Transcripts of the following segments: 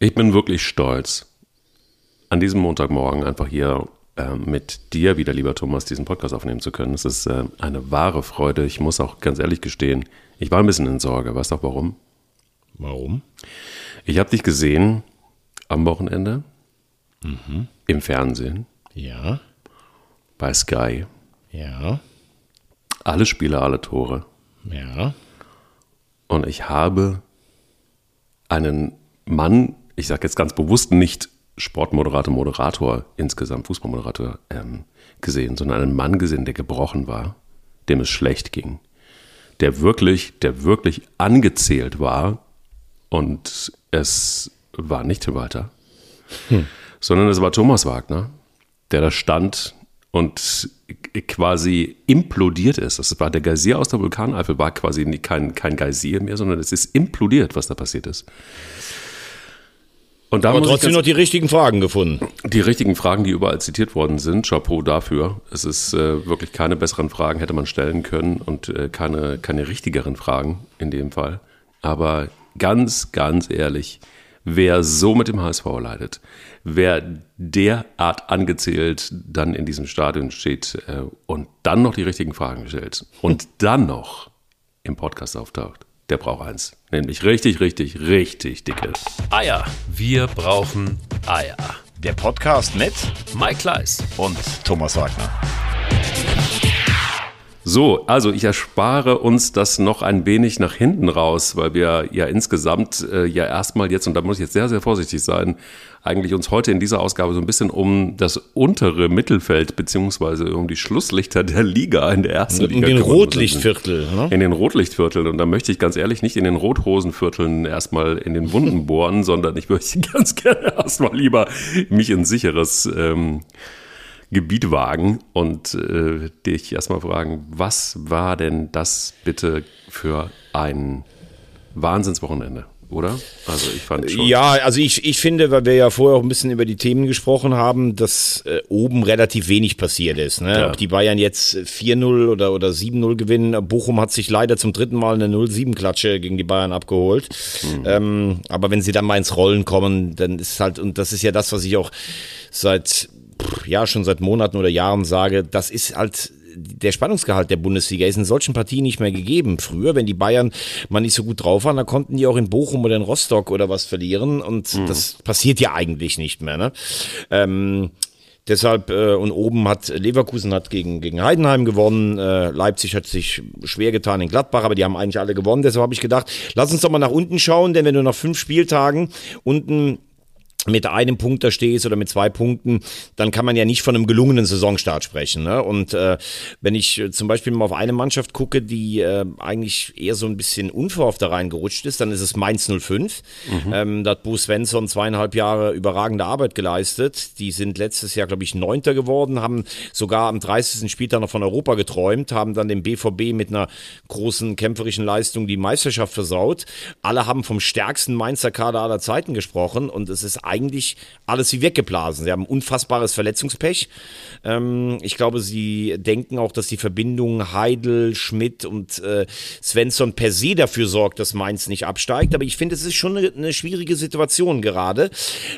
Ich bin wirklich stolz, an diesem Montagmorgen einfach hier äh, mit dir wieder, lieber Thomas, diesen Podcast aufnehmen zu können. Es ist äh, eine wahre Freude. Ich muss auch ganz ehrlich gestehen, ich war ein bisschen in Sorge. Weißt du auch warum? Warum? Ich habe dich gesehen am Wochenende mhm. im Fernsehen. Ja. Bei Sky. Ja. Alle Spiele, alle Tore. Ja. Und ich habe einen Mann, ich sage jetzt ganz bewusst nicht Sportmoderator, Moderator, insgesamt Fußballmoderator ähm, gesehen, sondern einen Mann gesehen, der gebrochen war, dem es schlecht ging, der wirklich, der wirklich angezählt war und es war nicht Tim Walter, hm. sondern es war Thomas Wagner, der da stand und quasi implodiert ist. Das war der Geysir aus der Vulkaneifel, war quasi kein, kein Geysir mehr, sondern es ist implodiert, was da passiert ist. Und da Aber trotzdem noch die richtigen Fragen gefunden. Die richtigen Fragen, die überall zitiert worden sind. Chapeau dafür. Es ist äh, wirklich keine besseren Fragen hätte man stellen können und äh, keine, keine richtigeren Fragen in dem Fall. Aber ganz, ganz ehrlich, wer so mit dem HSV leidet, wer derart angezählt dann in diesem Stadion steht äh, und dann noch die richtigen Fragen stellt und dann noch im Podcast auftaucht, der braucht eins. Nämlich richtig, richtig, richtig dicke Eier. Wir brauchen Eier. Der Podcast mit Mike Kleiss und Thomas Wagner. So, also ich erspare uns das noch ein wenig nach hinten raus, weil wir ja insgesamt äh, ja erstmal jetzt, und da muss ich jetzt sehr, sehr vorsichtig sein, eigentlich uns heute in dieser Ausgabe so ein bisschen um das untere Mittelfeld beziehungsweise um die Schlusslichter der Liga in der ersten in Liga. In den Rotlichtviertel. Ne? In den Rotlichtvierteln. Und da möchte ich ganz ehrlich nicht in den Rothosenvierteln erstmal in den Wunden bohren, sondern ich möchte ganz gerne erstmal lieber mich in sicheres ähm, Gebiet wagen und äh, dich erstmal fragen, was war denn das bitte für ein Wahnsinnswochenende? Oder? Also ich fand schon. Ja, also ich, ich finde, weil wir ja vorher auch ein bisschen über die Themen gesprochen haben, dass äh, oben relativ wenig passiert ist. Ne? Ja. Ob die Bayern jetzt 4-0 oder, oder 7-0 gewinnen. Bochum hat sich leider zum dritten Mal eine 0-7-Klatsche gegen die Bayern abgeholt. Mhm. Ähm, aber wenn sie dann mal ins Rollen kommen, dann ist halt, und das ist ja das, was ich auch seit ja schon seit Monaten oder Jahren sage, das ist halt der Spannungsgehalt der Bundesliga ist in solchen Partien nicht mehr gegeben. Früher, wenn die Bayern mal nicht so gut drauf waren, dann konnten die auch in Bochum oder in Rostock oder was verlieren und mhm. das passiert ja eigentlich nicht mehr. Ne? Ähm, Deshalb, äh, und oben hat Leverkusen hat gegen, gegen Heidenheim gewonnen. Äh, Leipzig hat sich schwer getan in Gladbach, aber die haben eigentlich alle gewonnen. Deshalb habe ich gedacht, lass uns doch mal nach unten schauen, denn wenn du nach fünf Spieltagen unten mit einem Punkt da stehst oder mit zwei Punkten, dann kann man ja nicht von einem gelungenen Saisonstart sprechen. Ne? Und äh, wenn ich äh, zum Beispiel mal auf eine Mannschaft gucke, die äh, eigentlich eher so ein bisschen unverhofft da reingerutscht ist, dann ist es Mainz 05. Mhm. Ähm, da hat Bo Svensson zweieinhalb Jahre überragende Arbeit geleistet. Die sind letztes Jahr, glaube ich, Neunter geworden, haben sogar am 30. Spieltag noch von Europa geträumt, haben dann dem BVB mit einer großen kämpferischen Leistung die Meisterschaft versaut. Alle haben vom stärksten Mainzer Kader aller Zeiten gesprochen und es ist eigentlich alles wie weggeblasen. Sie haben unfassbares Verletzungspech. Ähm, ich glaube, sie denken auch, dass die Verbindung Heidel, Schmidt und äh, Svensson per se dafür sorgt, dass Mainz nicht absteigt. Aber ich finde, es ist schon eine, eine, schwierige Situation gerade,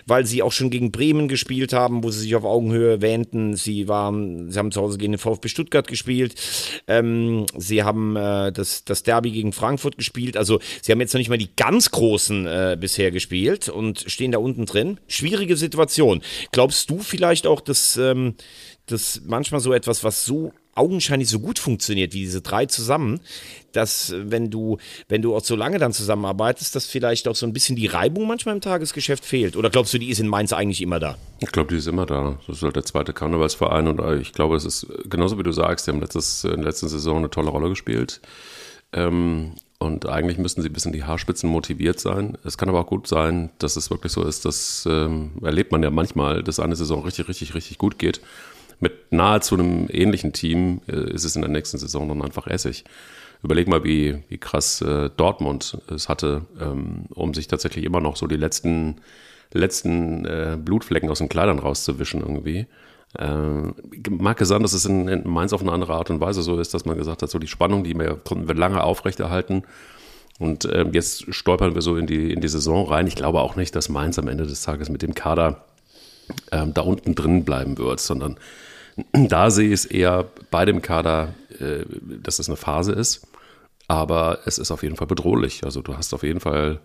weil sie auch schon gegen Bremen gespielt haben, wo sie sich auf Augenhöhe wähnten. Sie waren, sie haben zu Hause gegen den VfB Stuttgart gespielt. Ähm, sie haben äh, das, das Derby gegen Frankfurt gespielt. Also sie haben jetzt noch nicht mal die ganz großen äh, bisher gespielt und stehen da unten drin drin. Schwierige Situation. Glaubst du vielleicht auch, dass, ähm, dass manchmal so etwas, was so augenscheinlich so gut funktioniert wie diese drei zusammen, dass wenn du, wenn du auch so lange dann zusammenarbeitest, dass vielleicht auch so ein bisschen die Reibung manchmal im Tagesgeschäft fehlt? Oder glaubst du, die ist in Mainz eigentlich immer da? Ich glaube, die ist immer da. Das ist halt der zweite Karnevalsverein und äh, ich glaube, es ist genauso wie du sagst, die haben letztes, in der letzten Saison eine tolle Rolle gespielt. Ähm, und eigentlich müssten sie bis in die Haarspitzen motiviert sein. Es kann aber auch gut sein, dass es wirklich so ist, das ähm, erlebt man ja manchmal, dass eine Saison richtig, richtig, richtig gut geht. Mit nahezu einem ähnlichen Team äh, ist es in der nächsten Saison dann einfach Essig. Überleg mal, wie, wie krass äh, Dortmund es hatte, ähm, um sich tatsächlich immer noch so die letzten, letzten äh, Blutflecken aus den Kleidern rauszuwischen irgendwie. Äh, mag es sein, dass es in, in, Mainz auf eine andere Art und Weise so ist, dass man gesagt hat, so die Spannung, die wir konnten wir lange aufrechterhalten. Und äh, jetzt stolpern wir so in die, in die Saison rein. Ich glaube auch nicht, dass Mainz am Ende des Tages mit dem Kader ähm, da unten drin bleiben wird, sondern da sehe ich es eher bei dem Kader, äh, dass es eine Phase ist. Aber es ist auf jeden Fall bedrohlich. Also du hast auf jeden Fall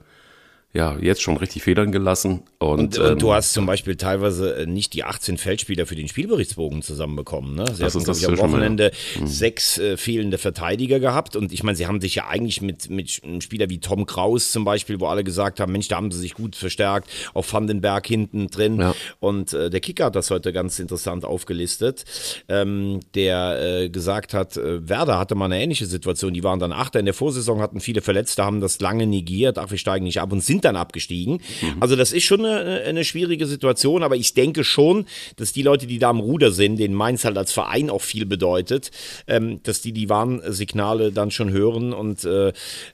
ja, jetzt schon richtig Federn gelassen. Und, und, und du ähm, hast zum Beispiel teilweise äh, nicht die 18 Feldspieler für den Spielberichtsbogen zusammenbekommen. Ne? Sie das hatten, ist ich, am Wochenende ja. Mhm. sechs äh, fehlende Verteidiger gehabt. Und ich meine, sie haben sich ja eigentlich mit, mit einem Spieler wie Tom Kraus zum Beispiel, wo alle gesagt haben, Mensch, da haben sie sich gut verstärkt, auf Vandenberg hinten drin. Ja. Und äh, der Kicker hat das heute ganz interessant aufgelistet, ähm, der äh, gesagt hat, äh, Werder hatte mal eine ähnliche Situation. Die waren dann Achter in der Vorsaison, hatten viele Verletzte, haben das lange negiert, ach, wir steigen nicht ab und sind dann abgestiegen. Mhm. Also das ist schon eine, eine schwierige Situation, aber ich denke schon, dass die Leute, die da am Ruder sind, denen Mainz halt als Verein auch viel bedeutet, ähm, dass die die Warnsignale dann schon hören und äh,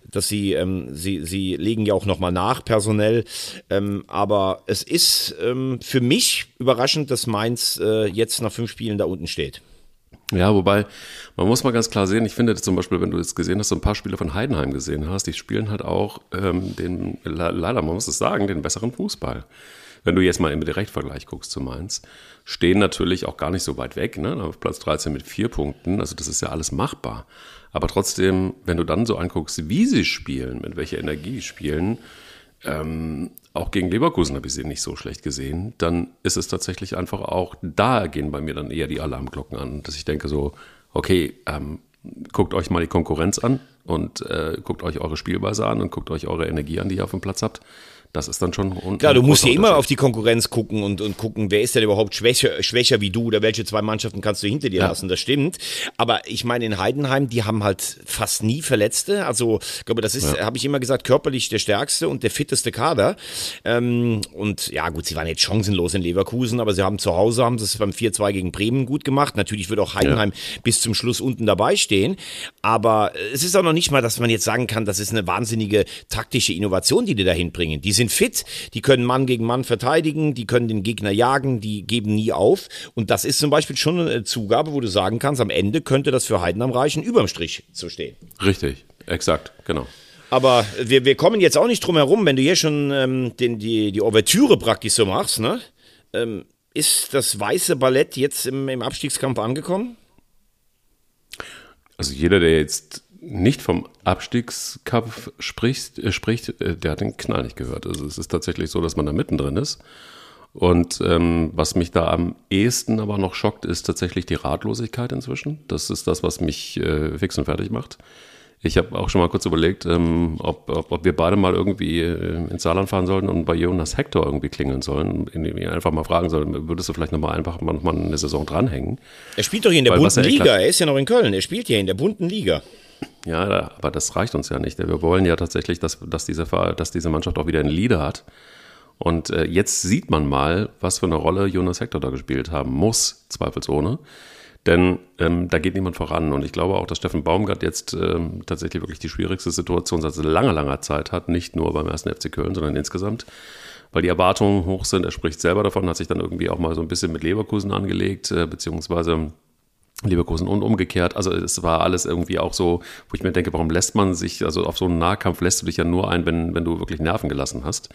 dass sie, ähm, sie, sie legen ja auch nochmal nach personell. Ähm, aber es ist ähm, für mich überraschend, dass Mainz äh, jetzt nach fünf Spielen da unten steht. Ja, wobei, man muss mal ganz klar sehen, ich finde zum Beispiel, wenn du jetzt gesehen hast, so ein paar Spiele von Heidenheim gesehen hast, die spielen halt auch ähm, den, leider, man muss es sagen, den besseren Fußball. Wenn du jetzt mal im Direktvergleich guckst zu Mainz, stehen natürlich auch gar nicht so weit weg, ne? auf Platz 13 mit vier Punkten, also das ist ja alles machbar. Aber trotzdem, wenn du dann so anguckst, wie sie spielen, mit welcher Energie sie spielen, ähm, auch gegen Leverkusen habe ich sie nicht so schlecht gesehen, dann ist es tatsächlich einfach auch, da gehen bei mir dann eher die Alarmglocken an, dass ich denke so, okay, ähm, guckt euch mal die Konkurrenz an und äh, guckt euch eure Spielweise an und guckt euch eure Energie an, die ihr auf dem Platz habt. Das ist dann schon. Klar, du musst ja immer auf die Konkurrenz gucken und, und gucken, wer ist denn überhaupt schwächer, schwächer wie du oder welche zwei Mannschaften kannst du hinter dir ja. lassen. Das stimmt. Aber ich meine, in Heidenheim, die haben halt fast nie Verletzte. Also, ich glaube, das ist, ja. habe ich immer gesagt, körperlich der stärkste und der fitteste Kader. Ähm, und ja, gut, sie waren jetzt chancenlos in Leverkusen, aber sie haben zu Hause, haben sie es beim 4-2 gegen Bremen gut gemacht. Natürlich wird auch Heidenheim ja. bis zum Schluss unten dabei stehen. Aber es ist auch noch nicht mal, dass man jetzt sagen kann, das ist eine wahnsinnige taktische Innovation, die die da hinbringen. Die sind fit, die können Mann gegen Mann verteidigen, die können den Gegner jagen, die geben nie auf. Und das ist zum Beispiel schon eine Zugabe, wo du sagen kannst, am Ende könnte das für Heidenheim reichen, überm Strich zu stehen. Richtig, exakt, genau. Aber wir, wir kommen jetzt auch nicht drum herum, wenn du hier schon ähm, den, die, die Ouvertüre praktisch so machst, ne? Ähm, ist das weiße Ballett jetzt im, im Abstiegskampf angekommen? Also jeder, der jetzt nicht vom Abstiegskampf spricht, äh, spricht, äh, der hat den Knall nicht gehört. Also es ist tatsächlich so, dass man da mittendrin ist. Und ähm, was mich da am ehesten aber noch schockt, ist tatsächlich die Ratlosigkeit inzwischen. Das ist das, was mich äh, fix und fertig macht. Ich habe auch schon mal kurz überlegt, ähm, ob, ob, ob, wir beide mal irgendwie äh, ins Saarland fahren sollten und bei Jonas Hector irgendwie klingeln sollen, indem wir einfach mal fragen sollen, würdest du vielleicht nochmal einfach mal, mal eine Saison dranhängen? Er spielt doch hier in der Weil, bunten Liga, er ist ja noch in Köln, er spielt hier in der bunten Liga. Ja, aber das reicht uns ja nicht. Wir wollen ja tatsächlich, dass, dass, diese, dass diese Mannschaft auch wieder einen Leader hat. Und äh, jetzt sieht man mal, was für eine Rolle Jonas Hector da gespielt haben muss, zweifelsohne. Denn ähm, da geht niemand voran. Und ich glaube auch, dass Steffen Baumgart jetzt ähm, tatsächlich wirklich die schwierigste Situation seit langer, langer Zeit hat. Nicht nur beim ersten FC Köln, sondern insgesamt. Weil die Erwartungen hoch sind. Er spricht selber davon, hat sich dann irgendwie auch mal so ein bisschen mit Leverkusen angelegt, äh, beziehungsweise Leverkusen und umgekehrt. Also es war alles irgendwie auch so, wo ich mir denke, warum lässt man sich, also auf so einen Nahkampf lässt du dich ja nur ein, wenn, wenn du wirklich Nerven gelassen hast.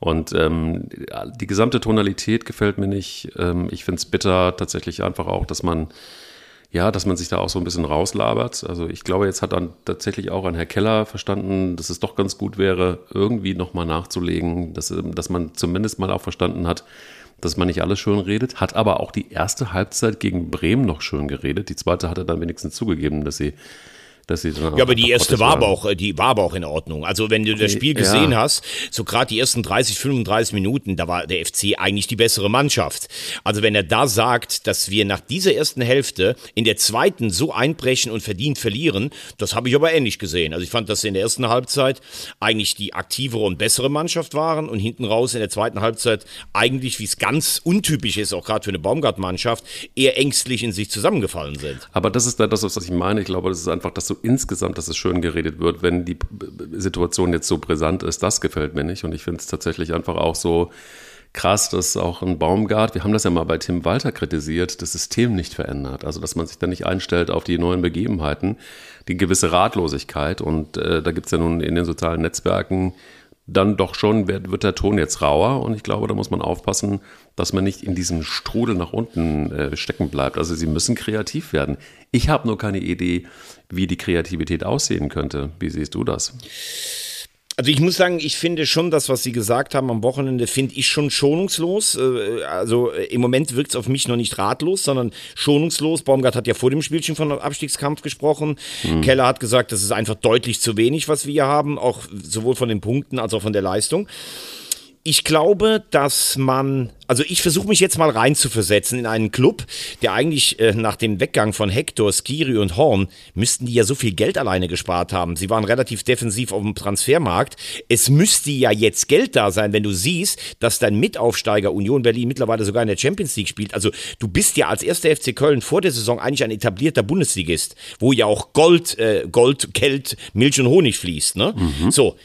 Und ähm, die gesamte Tonalität gefällt mir nicht. Ähm, ich finde es bitter tatsächlich einfach auch, dass man, ja, dass man sich da auch so ein bisschen rauslabert. Also ich glaube, jetzt hat dann tatsächlich auch ein Herr Keller verstanden, dass es doch ganz gut wäre, irgendwie nochmal nachzulegen, dass, dass man zumindest mal auch verstanden hat, dass man nicht alles schön redet, hat aber auch die erste Halbzeit gegen Bremen noch schön geredet. Die zweite hat er dann wenigstens zugegeben, dass sie dass sie dann Ja, aber die erste war aber auch, die war aber auch in Ordnung. Also wenn du das Spiel gesehen ja. hast, so gerade die ersten 30, 35 Minuten, da war der FC eigentlich die bessere Mannschaft. Also wenn er da sagt, dass wir nach dieser ersten Hälfte in der zweiten so einbrechen und verdient verlieren, das habe ich aber ähnlich gesehen. Also ich fand, dass sie in der ersten Halbzeit eigentlich die aktivere und bessere Mannschaft waren und hinten raus in der zweiten Halbzeit eigentlich, wie es ganz untypisch ist, auch gerade für eine Baumgart-Mannschaft, eher ängstlich in sich zusammengefallen sind. Aber das ist das, was ich meine. Ich glaube, das ist einfach, dass du insgesamt, dass es schön geredet wird, wenn die Situation jetzt so brisant ist, das gefällt mir nicht. Und ich finde es tatsächlich einfach auch so, krass, dass auch ein Baumgart, wir haben das ja mal bei Tim Walter kritisiert, das System nicht verändert. Also, dass man sich da nicht einstellt auf die neuen Begebenheiten, die gewisse Ratlosigkeit. Und äh, da gibt es ja nun in den sozialen Netzwerken dann doch schon, wird, wird, der Ton jetzt rauer. Und ich glaube, da muss man aufpassen, dass man nicht in diesem Strudel nach unten äh, stecken bleibt. Also, sie müssen kreativ werden. Ich habe nur keine Idee, wie die Kreativität aussehen könnte. Wie siehst du das? Also ich muss sagen, ich finde schon das, was Sie gesagt haben am Wochenende, finde ich schon schonungslos. Äh, also äh, im Moment wirkt es auf mich noch nicht ratlos, sondern schonungslos. Baumgart hat ja vor dem Spielchen von Abstiegskampf gesprochen. Mhm. Keller hat gesagt, das ist einfach deutlich zu wenig, was wir hier haben, auch sowohl von den Punkten als auch von der Leistung ich glaube, dass man, also ich versuche mich jetzt mal reinzuversetzen in einen Club, der eigentlich äh, nach dem Weggang von Hector, Skiri und Horn müssten die ja so viel Geld alleine gespart haben. Sie waren relativ defensiv auf dem Transfermarkt. Es müsste ja jetzt Geld da sein, wenn du siehst, dass dein Mitaufsteiger Union Berlin mittlerweile sogar in der Champions League spielt. Also du bist ja als erster FC Köln vor der Saison eigentlich ein etablierter Bundesligist, wo ja auch Gold, äh, Gold, Geld, Milch und Honig fließt. Ne? Mhm. So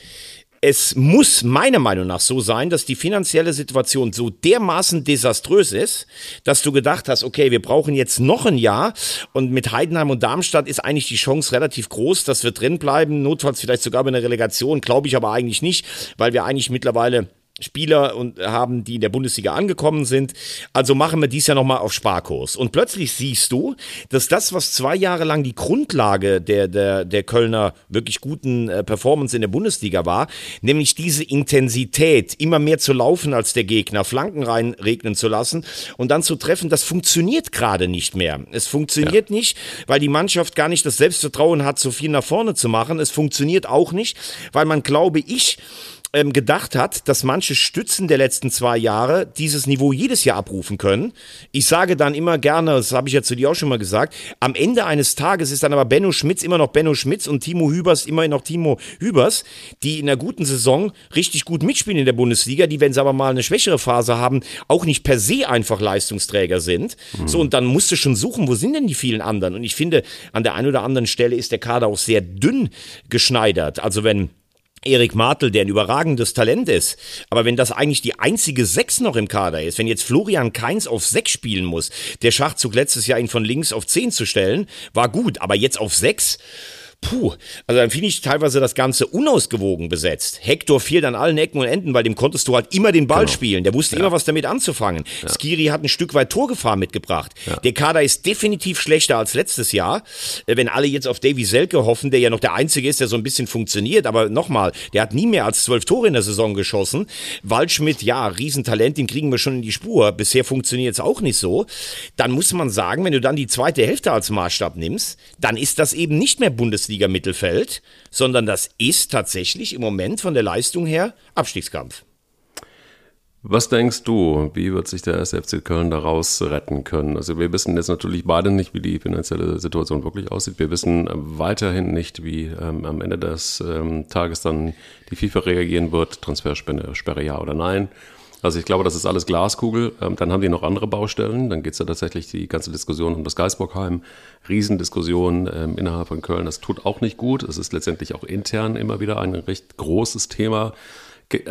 es muss meiner Meinung nach so sein, dass die finanzielle Situation so dermaßen desaströs ist, dass du gedacht hast, okay, wir brauchen jetzt noch ein Jahr und mit Heidenheim und Darmstadt ist eigentlich die Chance relativ groß, dass wir drin bleiben, notfalls vielleicht sogar bei einer Relegation, glaube ich aber eigentlich nicht, weil wir eigentlich mittlerweile Spieler und haben, die in der Bundesliga angekommen sind. Also machen wir dies ja nochmal auf Sparkurs. Und plötzlich siehst du, dass das, was zwei Jahre lang die Grundlage der, der, der Kölner wirklich guten äh, Performance in der Bundesliga war, nämlich diese Intensität, immer mehr zu laufen als der Gegner, Flanken reinregnen zu lassen und dann zu treffen, das funktioniert gerade nicht mehr. Es funktioniert ja. nicht, weil die Mannschaft gar nicht das Selbstvertrauen hat, so viel nach vorne zu machen. Es funktioniert auch nicht, weil man, glaube ich, ähm, gedacht hat, dass manche Stützen der letzten zwei Jahre dieses Niveau jedes Jahr abrufen können. Ich sage dann immer gerne, das habe ich ja zu dir auch schon mal gesagt, am Ende eines Tages ist dann aber Benno Schmitz immer noch Benno Schmitz und Timo Hübers immer noch Timo Hübers, die in einer guten Saison richtig gut mitspielen in der Bundesliga, die, wenn sie aber mal eine schwächere Phase haben, auch nicht per se einfach Leistungsträger sind. Mhm. So, und dann musst du schon suchen, wo sind denn die vielen anderen? Und ich finde, an der einen oder anderen Stelle ist der Kader auch sehr dünn geschneidert. Also wenn Erik Martel, der ein überragendes Talent ist. Aber wenn das eigentlich die einzige Sechs noch im Kader ist, wenn jetzt Florian Keins auf Sechs spielen muss, der Schachzug letztes Jahr ihn von links auf Zehn zu stellen, war gut. Aber jetzt auf Sechs, puh, also dann finde ich teilweise das Ganze unausgewogen besetzt. Hector fehlt an allen Ecken und Enden, weil dem konntest du halt immer den Ball genau. spielen. Der wusste ja. immer, was damit anzufangen. Ja. Skiri hat ein Stück weit Torgefahr mitgebracht. Ja. Der Kader ist definitiv schlechter als letztes Jahr. Äh, wenn alle jetzt auf Davy Selke hoffen, der ja noch der Einzige ist, der so ein bisschen funktioniert, aber nochmal, der hat nie mehr als zwölf Tore in der Saison geschossen. Waldschmidt, ja, Riesentalent, den kriegen wir schon in die Spur. Bisher funktioniert es auch nicht so. Dann muss man sagen, wenn du dann die zweite Hälfte als Maßstab nimmst, dann ist das eben nicht mehr Bundesliga Bundesliga-Mittelfeld, sondern das ist tatsächlich im Moment von der Leistung her Abstiegskampf. Was denkst du, wie wird sich der SFC Köln daraus retten können? Also wir wissen jetzt natürlich beide nicht, wie die finanzielle Situation wirklich aussieht. Wir wissen weiterhin nicht, wie ähm, am Ende des ähm, Tages dann die FIFA reagieren wird, Transfersperre ja oder nein. Also ich glaube, das ist alles Glaskugel. Ähm, dann haben die noch andere Baustellen. Dann geht es ja tatsächlich die ganze Diskussion um das Geisbockheim. Riesendiskussion ähm, innerhalb von Köln. Das tut auch nicht gut. Es ist letztendlich auch intern immer wieder ein recht großes Thema.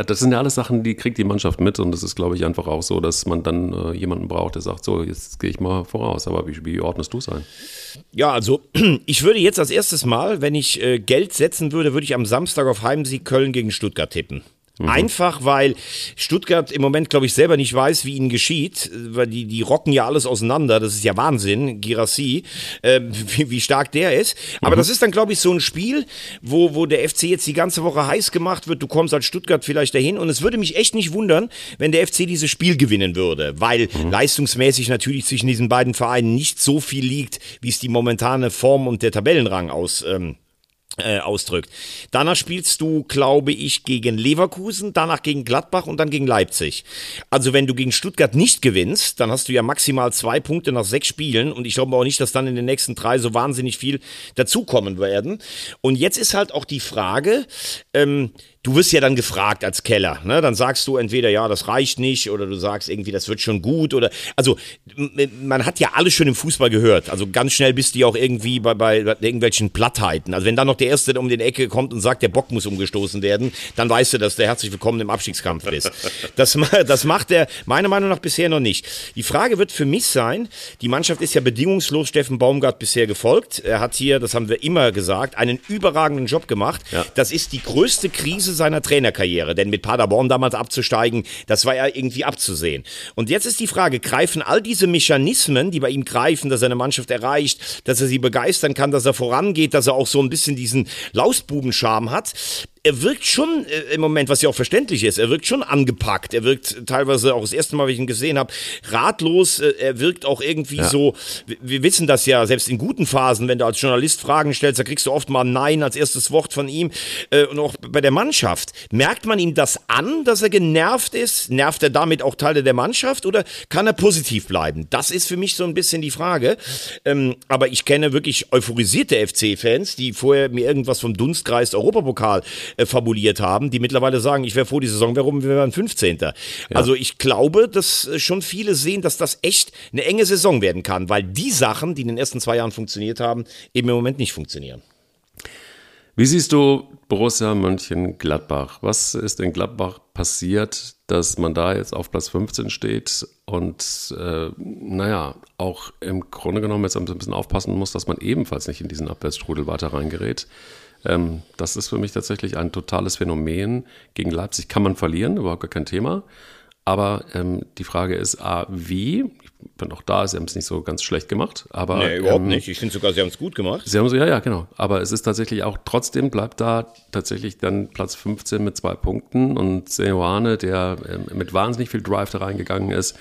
Das sind ja alles Sachen, die kriegt die Mannschaft mit und es ist, glaube ich, einfach auch so, dass man dann äh, jemanden braucht, der sagt, so, jetzt gehe ich mal voraus. Aber wie, wie ordnest du es ein? Ja, also ich würde jetzt als erstes Mal, wenn ich äh, Geld setzen würde, würde ich am Samstag auf Heimsieg Köln gegen Stuttgart tippen. Mhm. Einfach, weil Stuttgart im Moment, glaube ich, selber nicht weiß, wie ihnen geschieht, weil die, die rocken ja alles auseinander. Das ist ja Wahnsinn, Girassi, äh, wie, wie, stark der ist. Aber mhm. das ist dann, glaube ich, so ein Spiel, wo, wo der FC jetzt die ganze Woche heiß gemacht wird. Du kommst als Stuttgart vielleicht dahin und es würde mich echt nicht wundern, wenn der FC dieses Spiel gewinnen würde, weil mhm. leistungsmäßig natürlich zwischen diesen beiden Vereinen nicht so viel liegt, wie es die momentane Form und der Tabellenrang aus. Ähm, äh, ausdrückt. Danach spielst du, glaube ich, gegen Leverkusen, danach gegen Gladbach und dann gegen Leipzig. Also wenn du gegen Stuttgart nicht gewinnst, dann hast du ja maximal zwei Punkte nach sechs Spielen und ich glaube auch nicht, dass dann in den nächsten drei so wahnsinnig viel dazukommen werden. Und jetzt ist halt auch die Frage, ähm, du wirst ja dann gefragt als Keller. Ne? Dann sagst du entweder, ja, das reicht nicht, oder du sagst irgendwie, das wird schon gut. Oder also man hat ja alles schon im Fußball gehört. Also ganz schnell bist du ja auch irgendwie bei, bei irgendwelchen Plattheiten. Also wenn dann noch der Erste um den Ecke kommt und sagt, der Bock muss umgestoßen werden, dann weißt du, dass der herzlich willkommen im Abstiegskampf ist. Das, das macht er meiner Meinung nach bisher noch nicht. Die Frage wird für mich sein, die Mannschaft ist ja bedingungslos Steffen Baumgart bisher gefolgt. Er hat hier, das haben wir immer gesagt, einen überragenden Job gemacht. Ja. Das ist die größte Krise seiner Trainerkarriere, denn mit Paderborn damals abzusteigen, das war ja irgendwie abzusehen. Und jetzt ist die Frage, greifen all diese Mechanismen, die bei ihm greifen, dass er eine Mannschaft erreicht, dass er sie begeistern kann, dass er vorangeht, dass er auch so ein bisschen diesen Lausbubenscharm hat, er wirkt schon äh, im Moment, was ja auch verständlich ist, er wirkt schon angepackt. Er wirkt teilweise auch das erste Mal, wenn ich ihn gesehen habe, ratlos. Äh, er wirkt auch irgendwie ja. so, wir, wir wissen das ja, selbst in guten Phasen, wenn du als Journalist Fragen stellst, da kriegst du oft mal Nein als erstes Wort von ihm. Äh, und auch bei der Mannschaft. Merkt man ihm das an, dass er genervt ist? Nervt er damit auch Teile der Mannschaft oder kann er positiv bleiben? Das ist für mich so ein bisschen die Frage. Ähm, aber ich kenne wirklich euphorisierte FC-Fans, die vorher mir irgendwas vom Dunstkreis Europapokal äh, fabuliert haben, die mittlerweile sagen, ich wäre froh, die Saison wäre rum, wir wären 15. Ja. Also ich glaube, dass äh, schon viele sehen, dass das echt eine enge Saison werden kann, weil die Sachen, die in den ersten zwei Jahren funktioniert haben, eben im Moment nicht funktionieren. Wie siehst du Borussia Mönchengladbach? Was ist in Gladbach passiert, dass man da jetzt auf Platz 15 steht und äh, naja, auch im Grunde genommen jetzt ein bisschen aufpassen muss, dass man ebenfalls nicht in diesen Abwärtsstrudel weiter reingerät? Ähm, das ist für mich tatsächlich ein totales Phänomen. Gegen Leipzig kann man verlieren, überhaupt gar kein Thema. Aber ähm, die Frage ist, A, wie? Bin auch da, sie haben es nicht so ganz schlecht gemacht. Aber, nee, überhaupt ähm, nicht. Ich finde sogar, sie haben es gut gemacht. Sie haben so, ja, ja, genau. Aber es ist tatsächlich auch, trotzdem bleibt da tatsächlich dann Platz 15 mit zwei Punkten und Seoane, der ähm, mit wahnsinnig viel Drive da reingegangen ist,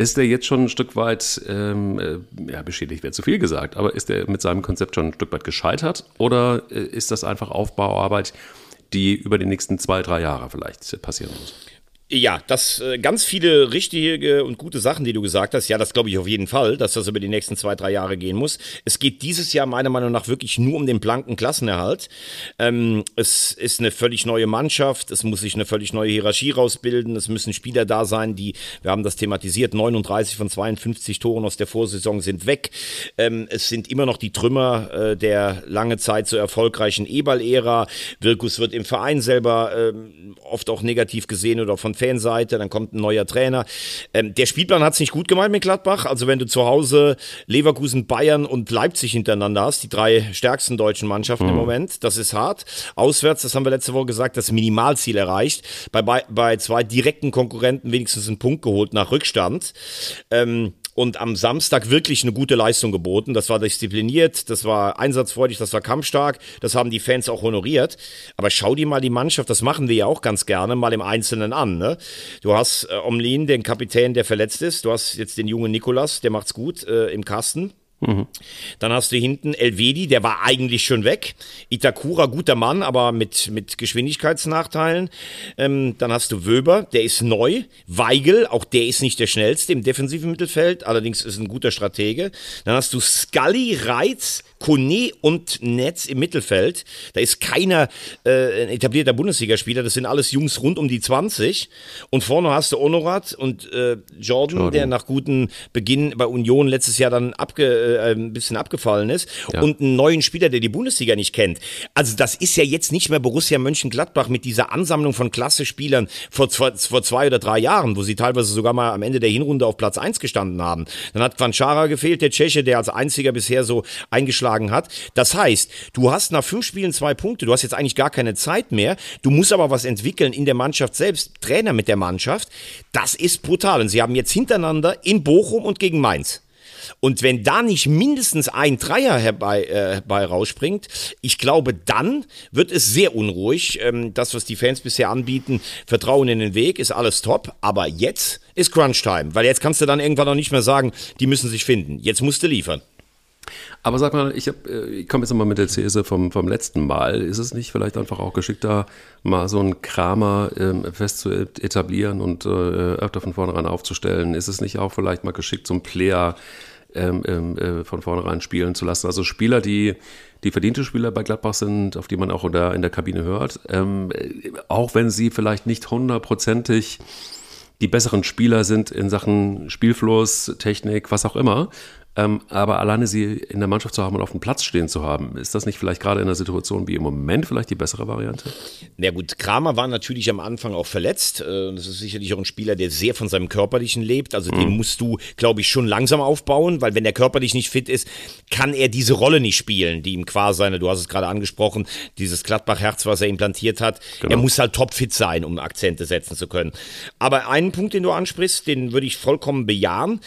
ist er jetzt schon ein Stück weit, ähm, äh, ja, beschädigt wäre zu viel gesagt, aber ist er mit seinem Konzept schon ein Stück weit gescheitert oder äh, ist das einfach Aufbauarbeit, die über die nächsten zwei, drei Jahre vielleicht passieren muss? Ja, das äh, ganz viele richtige und gute Sachen, die du gesagt hast. Ja, das glaube ich auf jeden Fall, dass das über die nächsten zwei, drei Jahre gehen muss. Es geht dieses Jahr meiner Meinung nach wirklich nur um den blanken Klassenerhalt. Ähm, es ist eine völlig neue Mannschaft. Es muss sich eine völlig neue Hierarchie rausbilden. Es müssen Spieler da sein, die, wir haben das thematisiert, 39 von 52 Toren aus der Vorsaison sind weg. Ähm, es sind immer noch die Trümmer äh, der lange Zeit so erfolgreichen Eberl-Ära. Wirkus wird im Verein selber ähm, oft auch negativ gesehen oder von Fanseite, dann kommt ein neuer Trainer. Ähm, der Spielplan hat es nicht gut gemeint mit Gladbach. Also wenn du zu Hause Leverkusen, Bayern und Leipzig hintereinander hast, die drei stärksten deutschen Mannschaften mhm. im Moment, das ist hart. Auswärts, das haben wir letzte Woche gesagt, das Minimalziel erreicht. Bei, bei, bei zwei direkten Konkurrenten wenigstens einen Punkt geholt nach Rückstand. Ähm, und am Samstag wirklich eine gute Leistung geboten. Das war diszipliniert, das war einsatzfreudig, das war kampfstark, das haben die Fans auch honoriert. Aber schau dir mal die Mannschaft, das machen wir ja auch ganz gerne, mal im Einzelnen an. Ne? Du hast äh, Omlin, den Kapitän, der verletzt ist, du hast jetzt den jungen Nikolas, der macht's gut äh, im Kasten. Mhm. Dann hast du hinten Elvedi, der war eigentlich schon weg. Itakura, guter Mann, aber mit, mit Geschwindigkeitsnachteilen. Ähm, dann hast du Wöber, der ist neu. Weigel, auch der ist nicht der schnellste im defensiven Mittelfeld, allerdings ist ein guter Stratege. Dann hast du Scully, Reitz, Kone und Netz im Mittelfeld. Da ist keiner äh, ein etablierter Bundesligaspieler, das sind alles Jungs rund um die 20. Und vorne hast du Honorat und äh, Jordan, Jordan, der nach gutem Beginn bei Union letztes Jahr dann abge, äh, ein bisschen abgefallen ist. Ja. Und einen neuen Spieler, der die Bundesliga nicht kennt. Also das ist ja jetzt nicht mehr Borussia Mönchengladbach mit dieser Ansammlung von Klasse-Spielern vor, vor, vor zwei oder drei Jahren, wo sie teilweise sogar mal am Ende der Hinrunde auf Platz 1 gestanden haben. Dann hat Vanchara gefehlt, der Tscheche, der als einziger bisher so eingeschlagen geschlagen hat. Das heißt, du hast nach fünf Spielen zwei Punkte, du hast jetzt eigentlich gar keine Zeit mehr, du musst aber was entwickeln in der Mannschaft selbst, Trainer mit der Mannschaft. Das ist brutal. Und sie haben jetzt hintereinander in Bochum und gegen Mainz. Und wenn da nicht mindestens ein Dreier herbei, äh, herbei rausspringt, ich glaube, dann wird es sehr unruhig. Ähm, das, was die Fans bisher anbieten, Vertrauen in den Weg, ist alles top. Aber jetzt ist Crunch Time, weil jetzt kannst du dann irgendwann auch nicht mehr sagen, die müssen sich finden. Jetzt musst du liefern. Aber sag mal, ich, äh, ich komme jetzt nochmal mit der These vom, vom letzten Mal. Ist es nicht vielleicht einfach auch geschickter, mal so einen Kramer ähm, fest zu etablieren und äh, öfter von vornherein aufzustellen? Ist es nicht auch vielleicht mal geschickt, so einen Player ähm, ähm, äh, von vornherein spielen zu lassen. Also Spieler, die die verdiente Spieler bei Gladbach sind, auf die man auch in der, in der Kabine hört, ähm, auch wenn sie vielleicht nicht hundertprozentig die besseren Spieler sind in Sachen Spielfluss, Technik, was auch immer. Ähm, aber alleine sie in der Mannschaft zu haben und auf dem Platz stehen zu haben, ist das nicht vielleicht gerade in einer Situation wie im Moment vielleicht die bessere Variante? Na gut, Kramer war natürlich am Anfang auch verletzt. Äh, das ist sicherlich auch ein Spieler, der sehr von seinem Körperlichen lebt. Also mhm. den musst du, glaube ich, schon langsam aufbauen, weil wenn der körperlich nicht fit ist, kann er diese Rolle nicht spielen, die ihm quasi seine, du hast es gerade angesprochen, dieses Gladbach-Herz, was er implantiert hat. Genau. Er muss halt topfit sein, um Akzente setzen zu können. Aber einen Punkt, den du ansprichst, den würde ich vollkommen bejahen.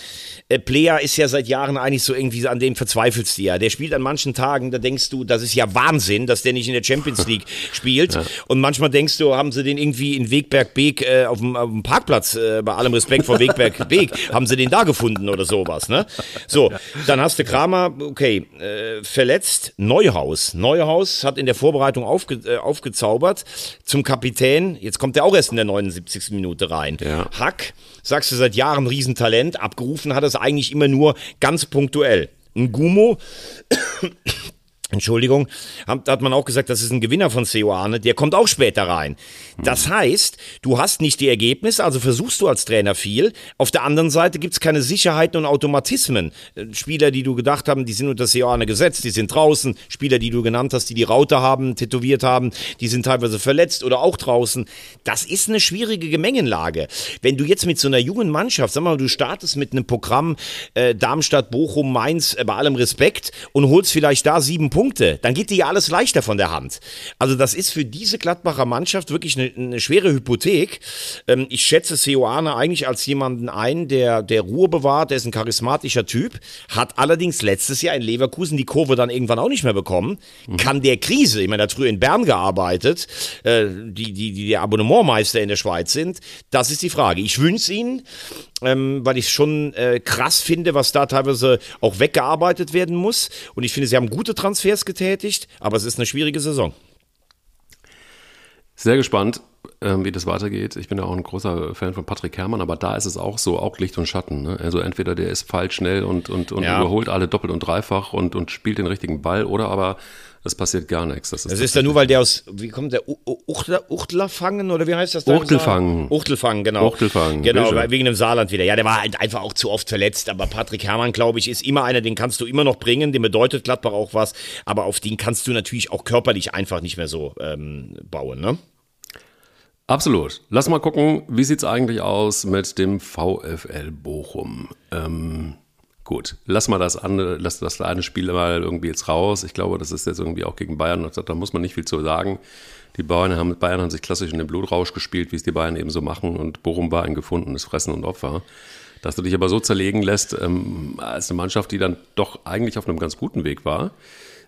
Äh, Player ist ja seit Jahren eigentlich so irgendwie, an dem verzweifelst du ja. Der spielt an manchen Tagen, da denkst du, das ist ja Wahnsinn, dass der nicht in der Champions League spielt. Ja. Und manchmal denkst du, haben sie den irgendwie in Wegberg Beek äh, auf, dem, auf, dem, Parkplatz, äh, bei allem Respekt vor Wegberg Beek, haben sie den da gefunden oder sowas, ne? So, dann hast du Kramer, okay, äh, verletzt, Neuhaus. Neuhaus hat in der Vorbereitung aufge, äh, aufgezaubert zum Kapitän. Jetzt kommt er auch erst in der 79. Minute rein. Ja. Hack, sagst du seit Jahren Riesentalent, abgerufen hat es eigentlich immer nur ganz punktuell. Ein Gumo Entschuldigung, hat, hat man auch gesagt, das ist ein Gewinner von Seoane, der kommt auch später rein. Das heißt, du hast nicht die Ergebnisse, also versuchst du als Trainer viel. Auf der anderen Seite gibt es keine Sicherheiten und Automatismen. Spieler, die du gedacht haben, die sind unter Seoane gesetzt, die sind draußen. Spieler, die du genannt hast, die die Raute haben, tätowiert haben, die sind teilweise verletzt oder auch draußen. Das ist eine schwierige Gemengenlage. Wenn du jetzt mit so einer jungen Mannschaft, sag mal, du startest mit einem Programm äh, Darmstadt, Bochum, Mainz, äh, bei allem Respekt und holst vielleicht da sieben Punkte, Punkte, dann geht dir ja alles leichter von der Hand. Also das ist für diese Gladbacher Mannschaft wirklich eine, eine schwere Hypothek. Ähm, ich schätze Seoane eigentlich als jemanden ein, der, der Ruhe bewahrt, der ist ein charismatischer Typ, hat allerdings letztes Jahr in Leverkusen die Kurve dann irgendwann auch nicht mehr bekommen, mhm. kann der Krise, ich meine, er hat früher in Bern gearbeitet, äh, die, die, die der Abonnementmeister in der Schweiz sind, das ist die Frage. Ich wünsche Ihnen, ähm, weil ich schon äh, krass finde, was da teilweise auch weggearbeitet werden muss. Und ich finde, sie haben gute Transfers getätigt, aber es ist eine schwierige Saison. Sehr gespannt, ähm, wie das weitergeht. Ich bin ja auch ein großer Fan von Patrick Herrmann, aber da ist es auch so, auch Licht und Schatten. Ne? Also entweder der ist falsch schnell und, und, und ja. überholt alle doppelt und dreifach und, und spielt den richtigen Ball oder aber es passiert gar nichts. Das ist, das ist ja nur, weil der aus, wie kommt der, Uchtler, fangen oder wie heißt das da? Uchtelfangen. Uchtelfangen, genau. Uchtelfangen. Genau, Bitte. wegen dem Saarland wieder. Ja, der war halt einfach auch zu oft verletzt, aber Patrick Herrmann, glaube ich, ist immer einer, den kannst du immer noch bringen, dem bedeutet Gladbach auch was, aber auf den kannst du natürlich auch körperlich einfach nicht mehr so ähm, bauen, ne? Absolut. Lass mal gucken, wie sieht es eigentlich aus mit dem VfL Bochum? Ähm, Gut, lass mal das andere, lass das eine Spiel mal irgendwie jetzt raus. Ich glaube, das ist jetzt irgendwie auch gegen Bayern. Da muss man nicht viel zu sagen. Die Bayern haben, Bayern haben sich klassisch in den Blutrausch gespielt, wie es die Bayern eben so machen. Und Bochum war ein gefundenes Fressen und Opfer. Dass du dich aber so zerlegen lässt, ähm, als eine Mannschaft, die dann doch eigentlich auf einem ganz guten Weg war,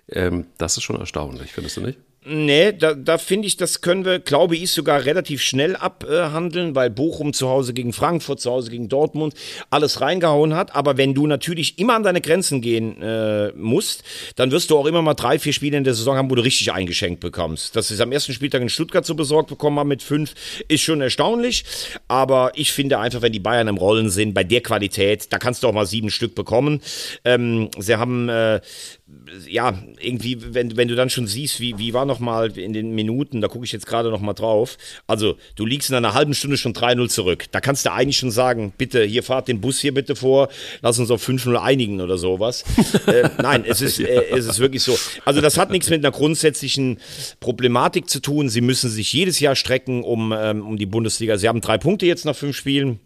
ähm, das ist schon erstaunlich, findest du nicht? Nee, da, da finde ich, das können wir, glaube ich, sogar relativ schnell abhandeln, weil Bochum zu Hause gegen Frankfurt, zu Hause gegen Dortmund alles reingehauen hat. Aber wenn du natürlich immer an deine Grenzen gehen äh, musst, dann wirst du auch immer mal drei, vier Spiele in der Saison haben, wo du richtig eingeschenkt bekommst. Dass sie es am ersten Spieltag in Stuttgart so besorgt bekommen haben mit fünf, ist schon erstaunlich. Aber ich finde einfach, wenn die Bayern im Rollen sind, bei der Qualität, da kannst du auch mal sieben Stück bekommen. Ähm, sie haben, äh, ja, irgendwie, wenn, wenn du dann schon siehst, wie, wie war noch mal in den Minuten, da gucke ich jetzt gerade noch mal drauf. Also, du liegst in einer halben Stunde schon 3-0 zurück. Da kannst du eigentlich schon sagen, bitte, hier fahrt den Bus hier bitte vor, lass uns auf 5-0 einigen oder sowas. äh, nein, es ist, äh, es ist wirklich so. Also, das hat nichts mit einer grundsätzlichen Problematik zu tun. Sie müssen sich jedes Jahr strecken um, ähm, um die Bundesliga. Sie haben drei Punkte jetzt nach fünf Spielen.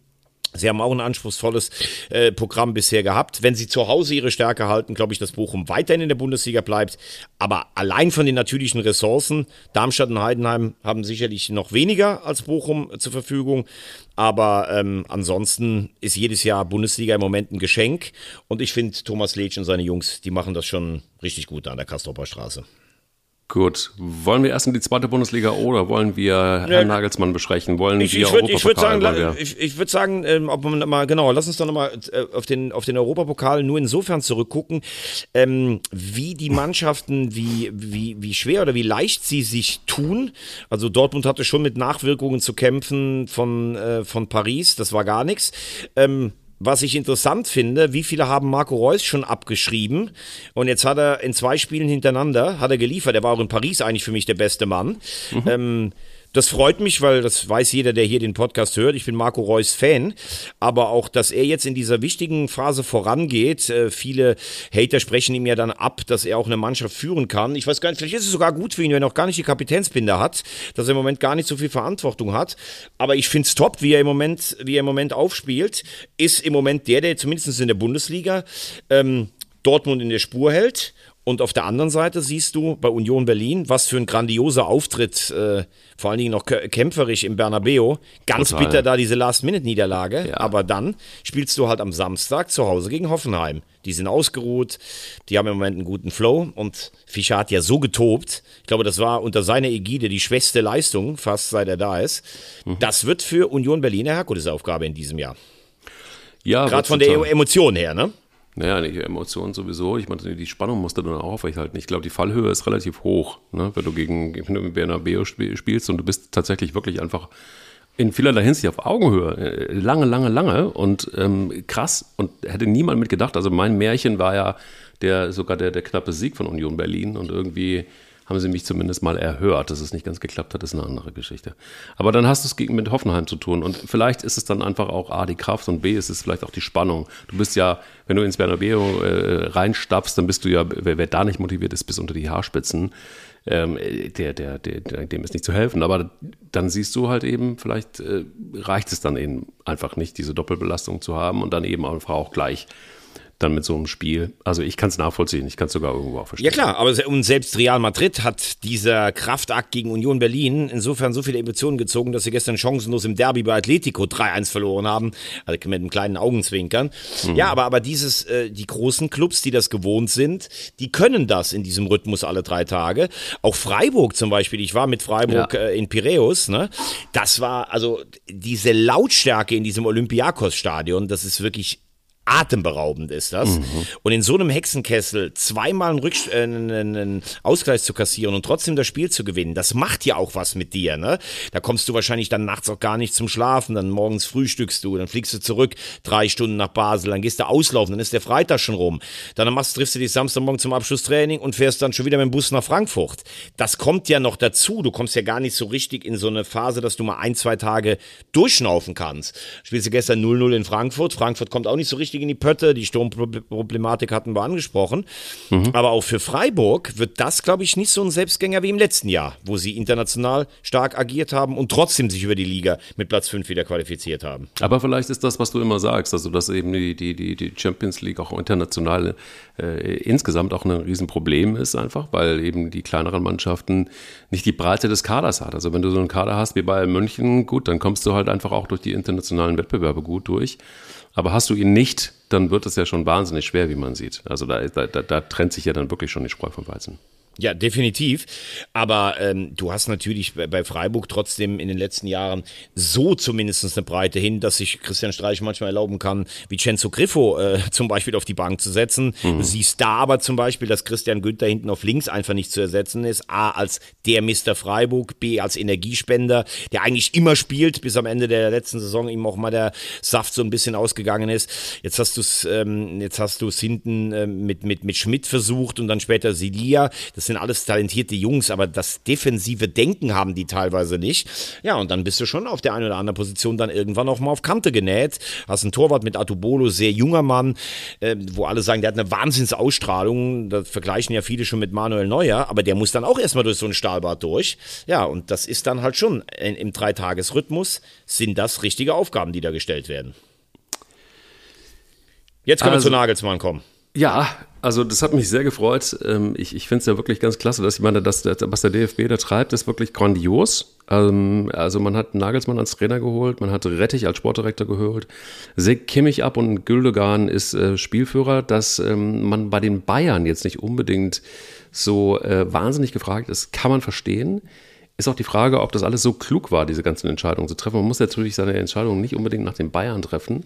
Sie haben auch ein anspruchsvolles äh, Programm bisher gehabt. Wenn sie zu Hause ihre Stärke halten, glaube ich, dass Bochum weiterhin in der Bundesliga bleibt. Aber allein von den natürlichen Ressourcen, Darmstadt und Heidenheim haben sicherlich noch weniger als Bochum zur Verfügung. Aber ähm, ansonsten ist jedes Jahr Bundesliga im Moment ein Geschenk. Und ich finde, Thomas Letsch und seine Jungs, die machen das schon richtig gut an der Kastropper Straße. Gut, wollen wir erst in die zweite Bundesliga oder wollen wir Herrn Nagelsmann besprechen? Wollen ich, wir ich würde würd sagen, ich, ich würd sagen ähm, ob man mal, genau, lass uns doch nochmal äh, auf den, auf den Europapokal nur insofern zurückgucken, ähm, wie die Mannschaften, wie, wie, wie schwer oder wie leicht sie sich tun. Also Dortmund hatte schon mit Nachwirkungen zu kämpfen von, äh, von Paris, das war gar nichts. Ähm, was ich interessant finde, wie viele haben Marco Reus schon abgeschrieben und jetzt hat er in zwei Spielen hintereinander, hat er geliefert, er war auch in Paris eigentlich für mich der beste Mann. Mhm. Ähm, das freut mich, weil das weiß jeder, der hier den Podcast hört. Ich bin Marco Reus Fan. Aber auch, dass er jetzt in dieser wichtigen Phase vorangeht. Äh, viele Hater sprechen ihm ja dann ab, dass er auch eine Mannschaft führen kann. Ich weiß gar nicht, vielleicht ist es sogar gut für ihn, wenn er auch gar nicht die Kapitänsbinde hat, dass er im Moment gar nicht so viel Verantwortung hat. Aber ich finde es top, wie er im Moment, wie er im Moment aufspielt. Ist im Moment der, der zumindest in der Bundesliga ähm, Dortmund in der Spur hält. Und auf der anderen Seite siehst du bei Union Berlin, was für ein grandioser Auftritt, äh, vor allen Dingen noch kämpferisch im Bernabeu. Ganz Total. bitter da diese Last-Minute-Niederlage. Ja. Aber dann spielst du halt am Samstag zu Hause gegen Hoffenheim. Die sind ausgeruht, die haben im Moment einen guten Flow und Fischer hat ja so getobt. Ich glaube, das war unter seiner Ägide die schwächste Leistung, fast seit er da ist. Mhm. Das wird für Union Berlin eine Herkulesaufgabe in diesem Jahr. Ja, gerade von der Emotion her, ne? Naja, die Emotionen sowieso. Ich meine, die Spannung musst du dann auch aufrechterhalten. Ich glaube, die Fallhöhe ist relativ hoch, ne? wenn du gegen Bernabeu spielst und du bist tatsächlich wirklich einfach in vielerlei Hinsicht auf Augenhöhe. Äh, lange, lange, lange und ähm, krass. Und hätte niemand mit gedacht. Also mein Märchen war ja der sogar der, der knappe Sieg von Union Berlin und irgendwie haben sie mich zumindest mal erhört. Dass es nicht ganz geklappt hat, ist eine andere Geschichte. Aber dann hast du es mit Hoffenheim zu tun. Und vielleicht ist es dann einfach auch A, die Kraft und B, ist es vielleicht auch die Spannung. Du bist ja, wenn du ins Bernabeu äh, reinstapfst, dann bist du ja, wer, wer, da nicht motiviert ist, bis unter die Haarspitzen. Ähm, der, der, der, dem ist nicht zu helfen. Aber dann siehst du halt eben, vielleicht äh, reicht es dann eben einfach nicht, diese Doppelbelastung zu haben und dann eben auch gleich dann mit so einem Spiel. Also ich kann es nachvollziehen, ich kann es sogar irgendwo auch verstehen. Ja klar, aber und selbst Real Madrid hat dieser Kraftakt gegen Union Berlin insofern so viele Emotionen gezogen, dass sie gestern chancenlos im Derby bei Atletico 3-1 verloren haben, also mit einem kleinen Augenzwinkern. Mhm. Ja, aber, aber dieses, äh, die großen Clubs, die das gewohnt sind, die können das in diesem Rhythmus alle drei Tage. Auch Freiburg zum Beispiel, ich war mit Freiburg ja. äh, in Piräus, ne? das war also diese Lautstärke in diesem Olympiakos-Stadion, das ist wirklich atemberaubend ist das. Mhm. Und in so einem Hexenkessel zweimal einen, Rückst äh, einen, Ausgleich zu kassieren und trotzdem das Spiel zu gewinnen, das macht ja auch was mit dir. Ne? Da kommst du wahrscheinlich dann nachts auch gar nicht zum Schlafen, dann morgens frühstückst du, dann fliegst du zurück drei Stunden nach Basel, dann gehst du auslaufen, dann ist der Freitag schon rum. Dann machst, triffst du dich Samstagmorgen zum Abschlusstraining und fährst dann schon wieder mit dem Bus nach Frankfurt. Das kommt ja noch dazu. Du kommst ja gar nicht so richtig in so eine Phase, dass du mal ein, zwei Tage durchschnaufen kannst. Spielst du gestern 0-0 in Frankfurt. Frankfurt kommt auch nicht so richtig in die Pötte. Die Sturmproblematik hatten wir angesprochen. Mhm. Aber auch für Freiburg wird das, glaube ich, nicht so ein Selbstgänger wie im letzten Jahr, wo sie international stark agiert haben und trotzdem sich über die Liga mit Platz 5 wieder qualifiziert haben. Aber vielleicht ist das, was du immer sagst, also dass eben die, die, die Champions League auch international äh, insgesamt auch ein Riesenproblem ist einfach, weil eben die kleineren Mannschaften nicht die Breite des Kaders hat. Also wenn du so einen Kader hast wie Bayern München, gut, dann kommst du halt einfach auch durch die internationalen Wettbewerbe gut durch. Aber hast du ihn nicht, dann wird es ja schon wahnsinnig schwer, wie man sieht. Also da, da, da trennt sich ja dann wirklich schon die Spreu vom Weizen. Ja, definitiv. Aber ähm, du hast natürlich bei Freiburg trotzdem in den letzten Jahren so zumindest eine Breite hin, dass sich Christian Streich manchmal erlauben kann, Vincenzo Griffo äh, zum Beispiel auf die Bank zu setzen. Mhm. Du siehst da aber zum Beispiel, dass Christian Günther hinten auf links einfach nicht zu ersetzen ist. A, als der Mr. Freiburg, B, als Energiespender, der eigentlich immer spielt, bis am Ende der letzten Saison ihm auch mal der Saft so ein bisschen ausgegangen ist. Jetzt hast du es ähm, jetzt hast du es hinten äh, mit, mit, mit Schmidt versucht und dann später Sidia. Das sind alles talentierte Jungs, aber das defensive Denken haben die teilweise nicht. Ja, und dann bist du schon auf der einen oder anderen Position dann irgendwann auch mal auf Kante genäht. Hast einen Torwart mit Atubolo, sehr junger Mann, äh, wo alle sagen, der hat eine Wahnsinnsausstrahlung. Das vergleichen ja viele schon mit Manuel Neuer, aber der muss dann auch erstmal durch so ein Stahlbad durch. Ja, und das ist dann halt schon in, im Dreitagesrhythmus sind das richtige Aufgaben, die da gestellt werden. Jetzt können also, wir zu Nagelsmann kommen. Ja, also das hat mich sehr gefreut. Ähm, ich, ich finde es ja wirklich ganz klasse, dass ich meine, dass, was der DFB da treibt, ist wirklich grandios. Ähm, also man hat Nagelsmann als Trainer geholt, man hat Rettich als Sportdirektor geholt, Sek Kimmich ab und Güldogan ist äh, Spielführer, dass ähm, man bei den Bayern jetzt nicht unbedingt so äh, wahnsinnig gefragt ist, kann man verstehen. Ist auch die Frage, ob das alles so klug war, diese ganzen Entscheidungen zu treffen. Man muss natürlich seine Entscheidungen nicht unbedingt nach den Bayern treffen.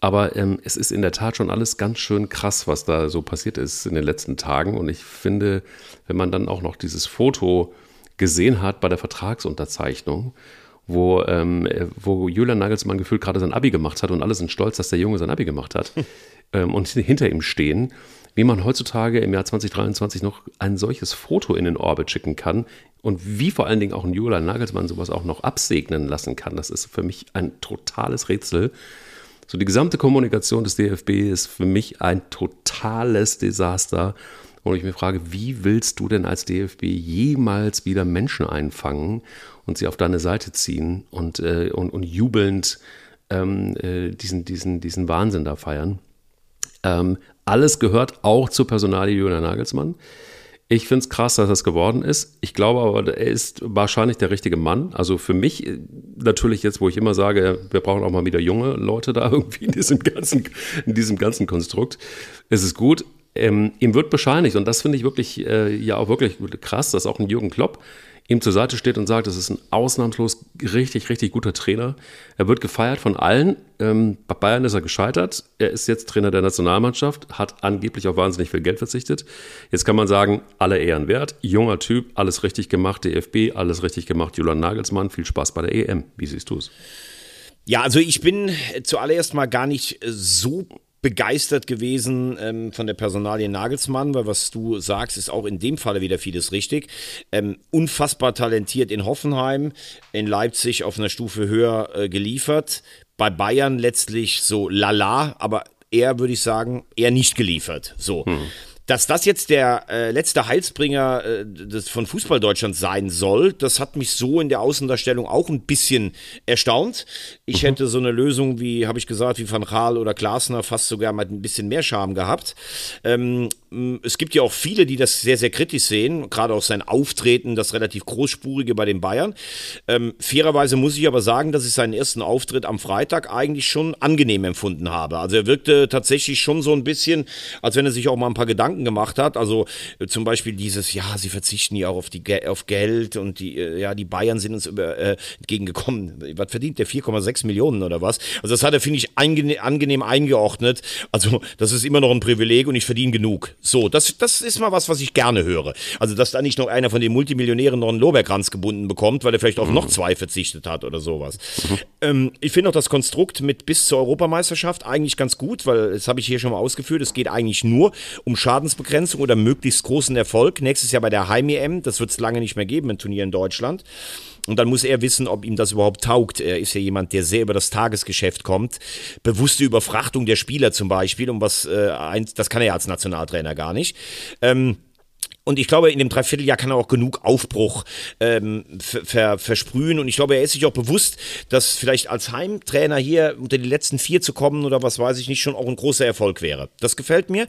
Aber ähm, es ist in der Tat schon alles ganz schön krass, was da so passiert ist in den letzten Tagen. Und ich finde, wenn man dann auch noch dieses Foto gesehen hat bei der Vertragsunterzeichnung, wo, ähm, wo Julian Nagelsmann gefühlt gerade sein Abi gemacht hat und alle sind stolz, dass der Junge sein Abi gemacht hat ähm, und hinter ihm stehen, wie man heutzutage im Jahr 2023 noch ein solches Foto in den Orbit schicken kann und wie vor allen Dingen auch ein Julian Nagelsmann sowas auch noch absegnen lassen kann. Das ist für mich ein totales Rätsel. So die gesamte Kommunikation des DFB ist für mich ein totales Desaster. Und ich mir frage, wie willst du denn als DFB jemals wieder Menschen einfangen und sie auf deine Seite ziehen und, äh, und, und jubelnd ähm, äh, diesen, diesen, diesen Wahnsinn da feiern? Ähm, alles gehört auch zur Personalie Julian Nagelsmann. Ich finde es krass, dass das geworden ist. Ich glaube aber, er ist wahrscheinlich der richtige Mann. Also für mich äh, natürlich jetzt, wo ich immer sage, wir brauchen auch mal wieder junge Leute da irgendwie in diesem ganzen, in diesem ganzen Konstrukt. Es ist gut. Ähm, ihm wird bescheinigt, und das finde ich wirklich, äh, ja auch wirklich krass, dass auch ein Jürgen Klopp ihm zur Seite steht und sagt, das ist ein ausnahmslos richtig, richtig guter Trainer. Er wird gefeiert von allen. Ähm, bei Bayern ist er gescheitert. Er ist jetzt Trainer der Nationalmannschaft, hat angeblich auf wahnsinnig viel Geld verzichtet. Jetzt kann man sagen, alle Ehren wert. Junger Typ, alles richtig gemacht. DFB, alles richtig gemacht. Julian Nagelsmann, viel Spaß bei der EM. Wie siehst du es? Ja, also ich bin zuallererst mal gar nicht so begeistert gewesen ähm, von der Personalie Nagelsmann, weil was du sagst, ist auch in dem Falle wieder vieles richtig. Ähm, unfassbar talentiert in Hoffenheim, in Leipzig auf einer Stufe höher äh, geliefert, bei Bayern letztlich so lala, aber eher würde ich sagen, eher nicht geliefert. So. Hm. Dass das jetzt der äh, letzte Heilsbringer äh, des, von Fußball Deutschland sein soll, das hat mich so in der Außendarstellung auch ein bisschen erstaunt. Ich mhm. hätte so eine Lösung wie, habe ich gesagt, wie Van Gaal oder Glasner fast sogar mal ein bisschen mehr Charme gehabt. Ähm, es gibt ja auch viele, die das sehr, sehr kritisch sehen, gerade auch sein Auftreten, das relativ großspurige bei den Bayern. Ähm, fairerweise muss ich aber sagen, dass ich seinen ersten Auftritt am Freitag eigentlich schon angenehm empfunden habe. Also er wirkte tatsächlich schon so ein bisschen, als wenn er sich auch mal ein paar Gedanken gemacht hat. Also äh, zum Beispiel dieses, ja, sie verzichten ja auch auf, die, auf Geld und die, äh, ja, die Bayern sind uns über, äh, entgegengekommen. Was verdient der? 4,6 Millionen oder was? Also das hat er, finde ich, angenehm eingeordnet. Also das ist immer noch ein Privileg und ich verdiene genug. So, das, das ist mal was, was ich gerne höre. Also, dass da nicht noch einer von den Multimillionären noch einen Lorbeerkranz gebunden bekommt, weil er vielleicht auf mhm. noch zwei verzichtet hat oder sowas. Mhm. Ähm, ich finde auch das Konstrukt mit bis zur Europameisterschaft eigentlich ganz gut, weil das habe ich hier schon mal ausgeführt. Es geht eigentlich nur um Schadensbegrenzung oder möglichst großen Erfolg. Nächstes Jahr bei der Heim-EM, das wird es lange nicht mehr geben, ein Turnier in Deutschland. Und dann muss er wissen, ob ihm das überhaupt taugt. Er ist ja jemand, der sehr über das Tagesgeschäft kommt. Bewusste Überfrachtung der Spieler zum Beispiel, um was, äh, das kann er ja als Nationaltrainer gar nicht. Ähm, und ich glaube, in dem Dreivierteljahr kann er auch genug Aufbruch ähm, ver versprühen. Und ich glaube, er ist sich auch bewusst, dass vielleicht als Heimtrainer hier unter die letzten vier zu kommen oder was weiß ich nicht, schon auch ein großer Erfolg wäre. Das gefällt mir.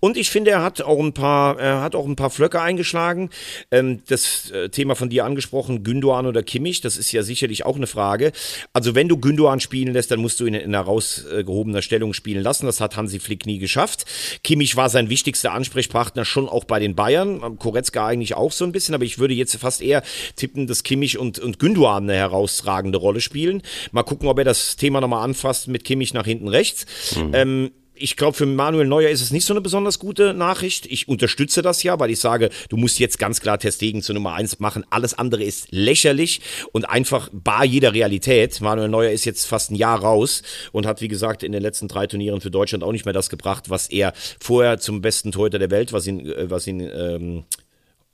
Und ich finde, er hat auch ein paar, er hat auch ein paar Flöcke eingeschlagen. Ähm, das äh, Thema von dir angesprochen, Gündoan oder Kimmich, das ist ja sicherlich auch eine Frage. Also wenn du Gündoan spielen lässt, dann musst du ihn in einer rausgehobener Stellung spielen lassen. Das hat Hansi Flick nie geschafft. Kimmich war sein wichtigster Ansprechpartner schon auch bei den Bayern. Koretzka eigentlich auch so ein bisschen, aber ich würde jetzt fast eher tippen, dass Kimmich und, und Gündogan eine herausragende Rolle spielen. Mal gucken, ob er das Thema nochmal anfasst mit Kimmich nach hinten rechts. Mhm. Ähm, ich glaube, für Manuel Neuer ist es nicht so eine besonders gute Nachricht. Ich unterstütze das ja, weil ich sage, du musst jetzt ganz klar Testegen zur Nummer eins machen. Alles andere ist lächerlich und einfach bar jeder Realität. Manuel Neuer ist jetzt fast ein Jahr raus und hat, wie gesagt, in den letzten drei Turnieren für Deutschland auch nicht mehr das gebracht, was er vorher zum besten Torhüter der Welt, was ihn, äh, was ihn ähm,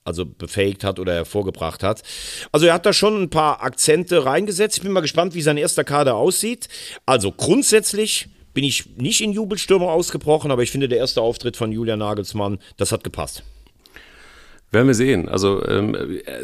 also befähigt hat oder hervorgebracht hat. Also er hat da schon ein paar Akzente reingesetzt. Ich bin mal gespannt, wie sein erster Kader aussieht. Also grundsätzlich bin ich nicht in Jubelstürme ausgebrochen, aber ich finde, der erste Auftritt von Julian Nagelsmann, das hat gepasst. Werden wir sehen. Also ähm,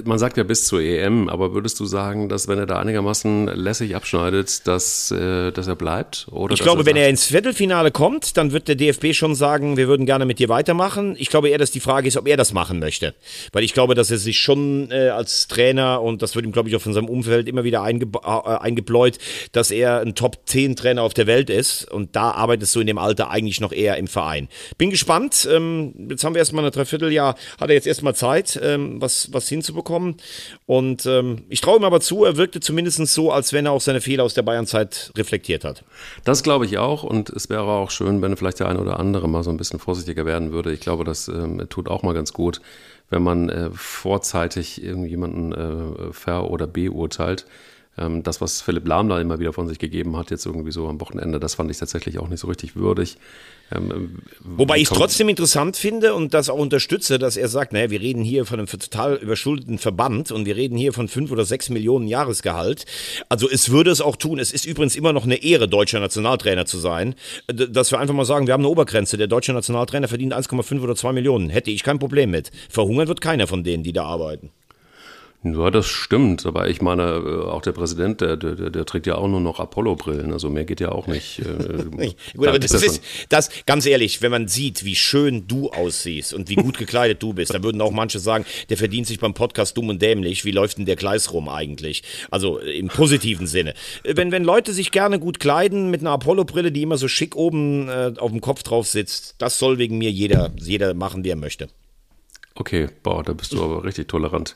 man sagt ja bis zur EM, aber würdest du sagen, dass wenn er da einigermaßen lässig abschneidet, dass, äh, dass er bleibt? Oder ich glaube, er wenn er ins Viertelfinale kommt, dann wird der DFB schon sagen, wir würden gerne mit dir weitermachen. Ich glaube eher, dass die Frage ist, ob er das machen möchte. Weil ich glaube, dass er sich schon äh, als Trainer, und das wird ihm, glaube ich, auch von seinem Umfeld immer wieder einge äh, eingebläut, dass er ein Top-10-Trainer auf der Welt ist. Und da arbeitest du in dem Alter eigentlich noch eher im Verein. Bin gespannt. Ähm, jetzt haben wir erstmal ein Dreivierteljahr, hat er jetzt erstmal Zeit, ähm, was, was hinzubekommen. Und ähm, ich traue ihm aber zu, er wirkte zumindest so, als wenn er auch seine Fehler aus der Bayernzeit reflektiert hat. Das glaube ich auch. Und es wäre auch schön, wenn vielleicht der eine oder andere mal so ein bisschen vorsichtiger werden würde. Ich glaube, das ähm, tut auch mal ganz gut, wenn man äh, vorzeitig irgendjemanden äh, ver- oder beurteilt. ähm, das, was Philipp Lahm da immer wieder von sich gegeben hat, jetzt irgendwie so am Wochenende, das fand ich tatsächlich auch nicht so richtig würdig. Ähm, Wobei ich es trotzdem interessant finde und das auch unterstütze, dass er sagt, naja, wir reden hier von einem total überschuldeten Verband und wir reden hier von fünf oder sechs Millionen Jahresgehalt. Also es würde es auch tun. Es ist übrigens immer noch eine Ehre, deutscher Nationaltrainer zu sein, dass wir einfach mal sagen, wir haben eine Obergrenze. Der deutsche Nationaltrainer verdient 1,5 oder 2 Millionen. Hätte ich kein Problem mit. Verhungern wird keiner von denen, die da arbeiten. Ja, das stimmt. Aber ich meine, äh, auch der Präsident, der, der, der trägt ja auch nur noch Apollo-Brillen. Also mehr geht ja auch nicht. Äh, gut, aber das ist, das, ganz ehrlich, wenn man sieht, wie schön du aussiehst und wie gut gekleidet du bist, dann würden auch manche sagen, der verdient sich beim Podcast dumm und dämlich. Wie läuft denn der Gleis rum eigentlich? Also äh, im positiven Sinne. Wenn, wenn Leute sich gerne gut kleiden mit einer Apollo-Brille, die immer so schick oben äh, auf dem Kopf drauf sitzt, das soll wegen mir jeder, jeder machen, wie er möchte. Okay, boah, da bist du aber richtig tolerant.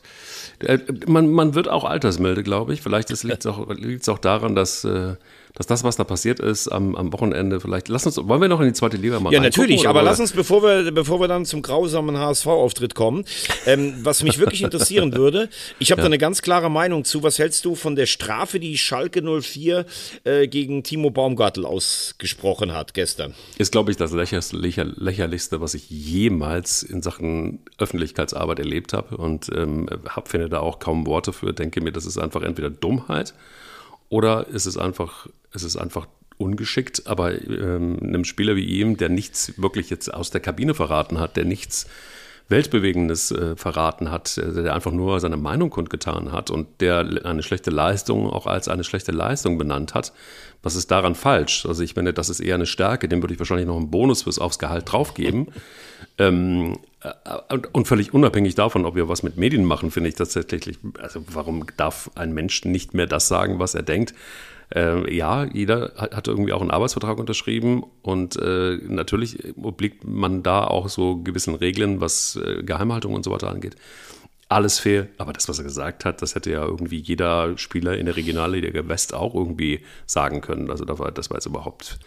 Äh, man, man wird auch altersmilde, glaube ich. Vielleicht liegt es auch, auch daran, dass äh, dass das, was da passiert ist am, am Wochenende, vielleicht, lass uns, wollen wir noch in die zweite Liga mal Ja, natürlich, aber lass uns, bevor wir, bevor wir dann zum grausamen HSV-Auftritt kommen, ähm, was mich wirklich interessieren würde, ich habe ja. da eine ganz klare Meinung zu, was hältst du von der Strafe, die Schalke 04 äh, gegen Timo Baumgartel ausgesprochen hat gestern? Ist, glaube ich, das lächer, lächerlichste, was ich jemals in Sachen Öffentlichkeitsarbeit erlebt habe und ähm, hab, finde da auch kaum Worte für, denke mir, das ist einfach entweder Dummheit oder ist es einfach, ist es einfach ungeschickt, aber ähm, einem Spieler wie ihm, der nichts wirklich jetzt aus der Kabine verraten hat, der nichts Weltbewegendes äh, verraten hat, äh, der einfach nur seine Meinung kundgetan hat und der eine schlechte Leistung auch als eine schlechte Leistung benannt hat. Was ist daran falsch? Also ich meine, das ist eher eine Stärke, dem würde ich wahrscheinlich noch einen Bonus fürs aufs Gehalt draufgeben. ähm, äh, und völlig unabhängig davon, ob wir was mit Medien machen, finde ich tatsächlich, also warum darf ein Mensch nicht mehr das sagen, was er denkt? Äh, ja, jeder hat, hat, irgendwie auch einen Arbeitsvertrag unterschrieben und äh, natürlich obliegt man da auch so gewissen Regeln, was äh, Geheimhaltung und so weiter angeht. Alles fair, aber das, was er gesagt hat, das hätte ja irgendwie jeder Spieler in der Regionalliga West auch irgendwie sagen können. Also das war, das war jetzt überhaupt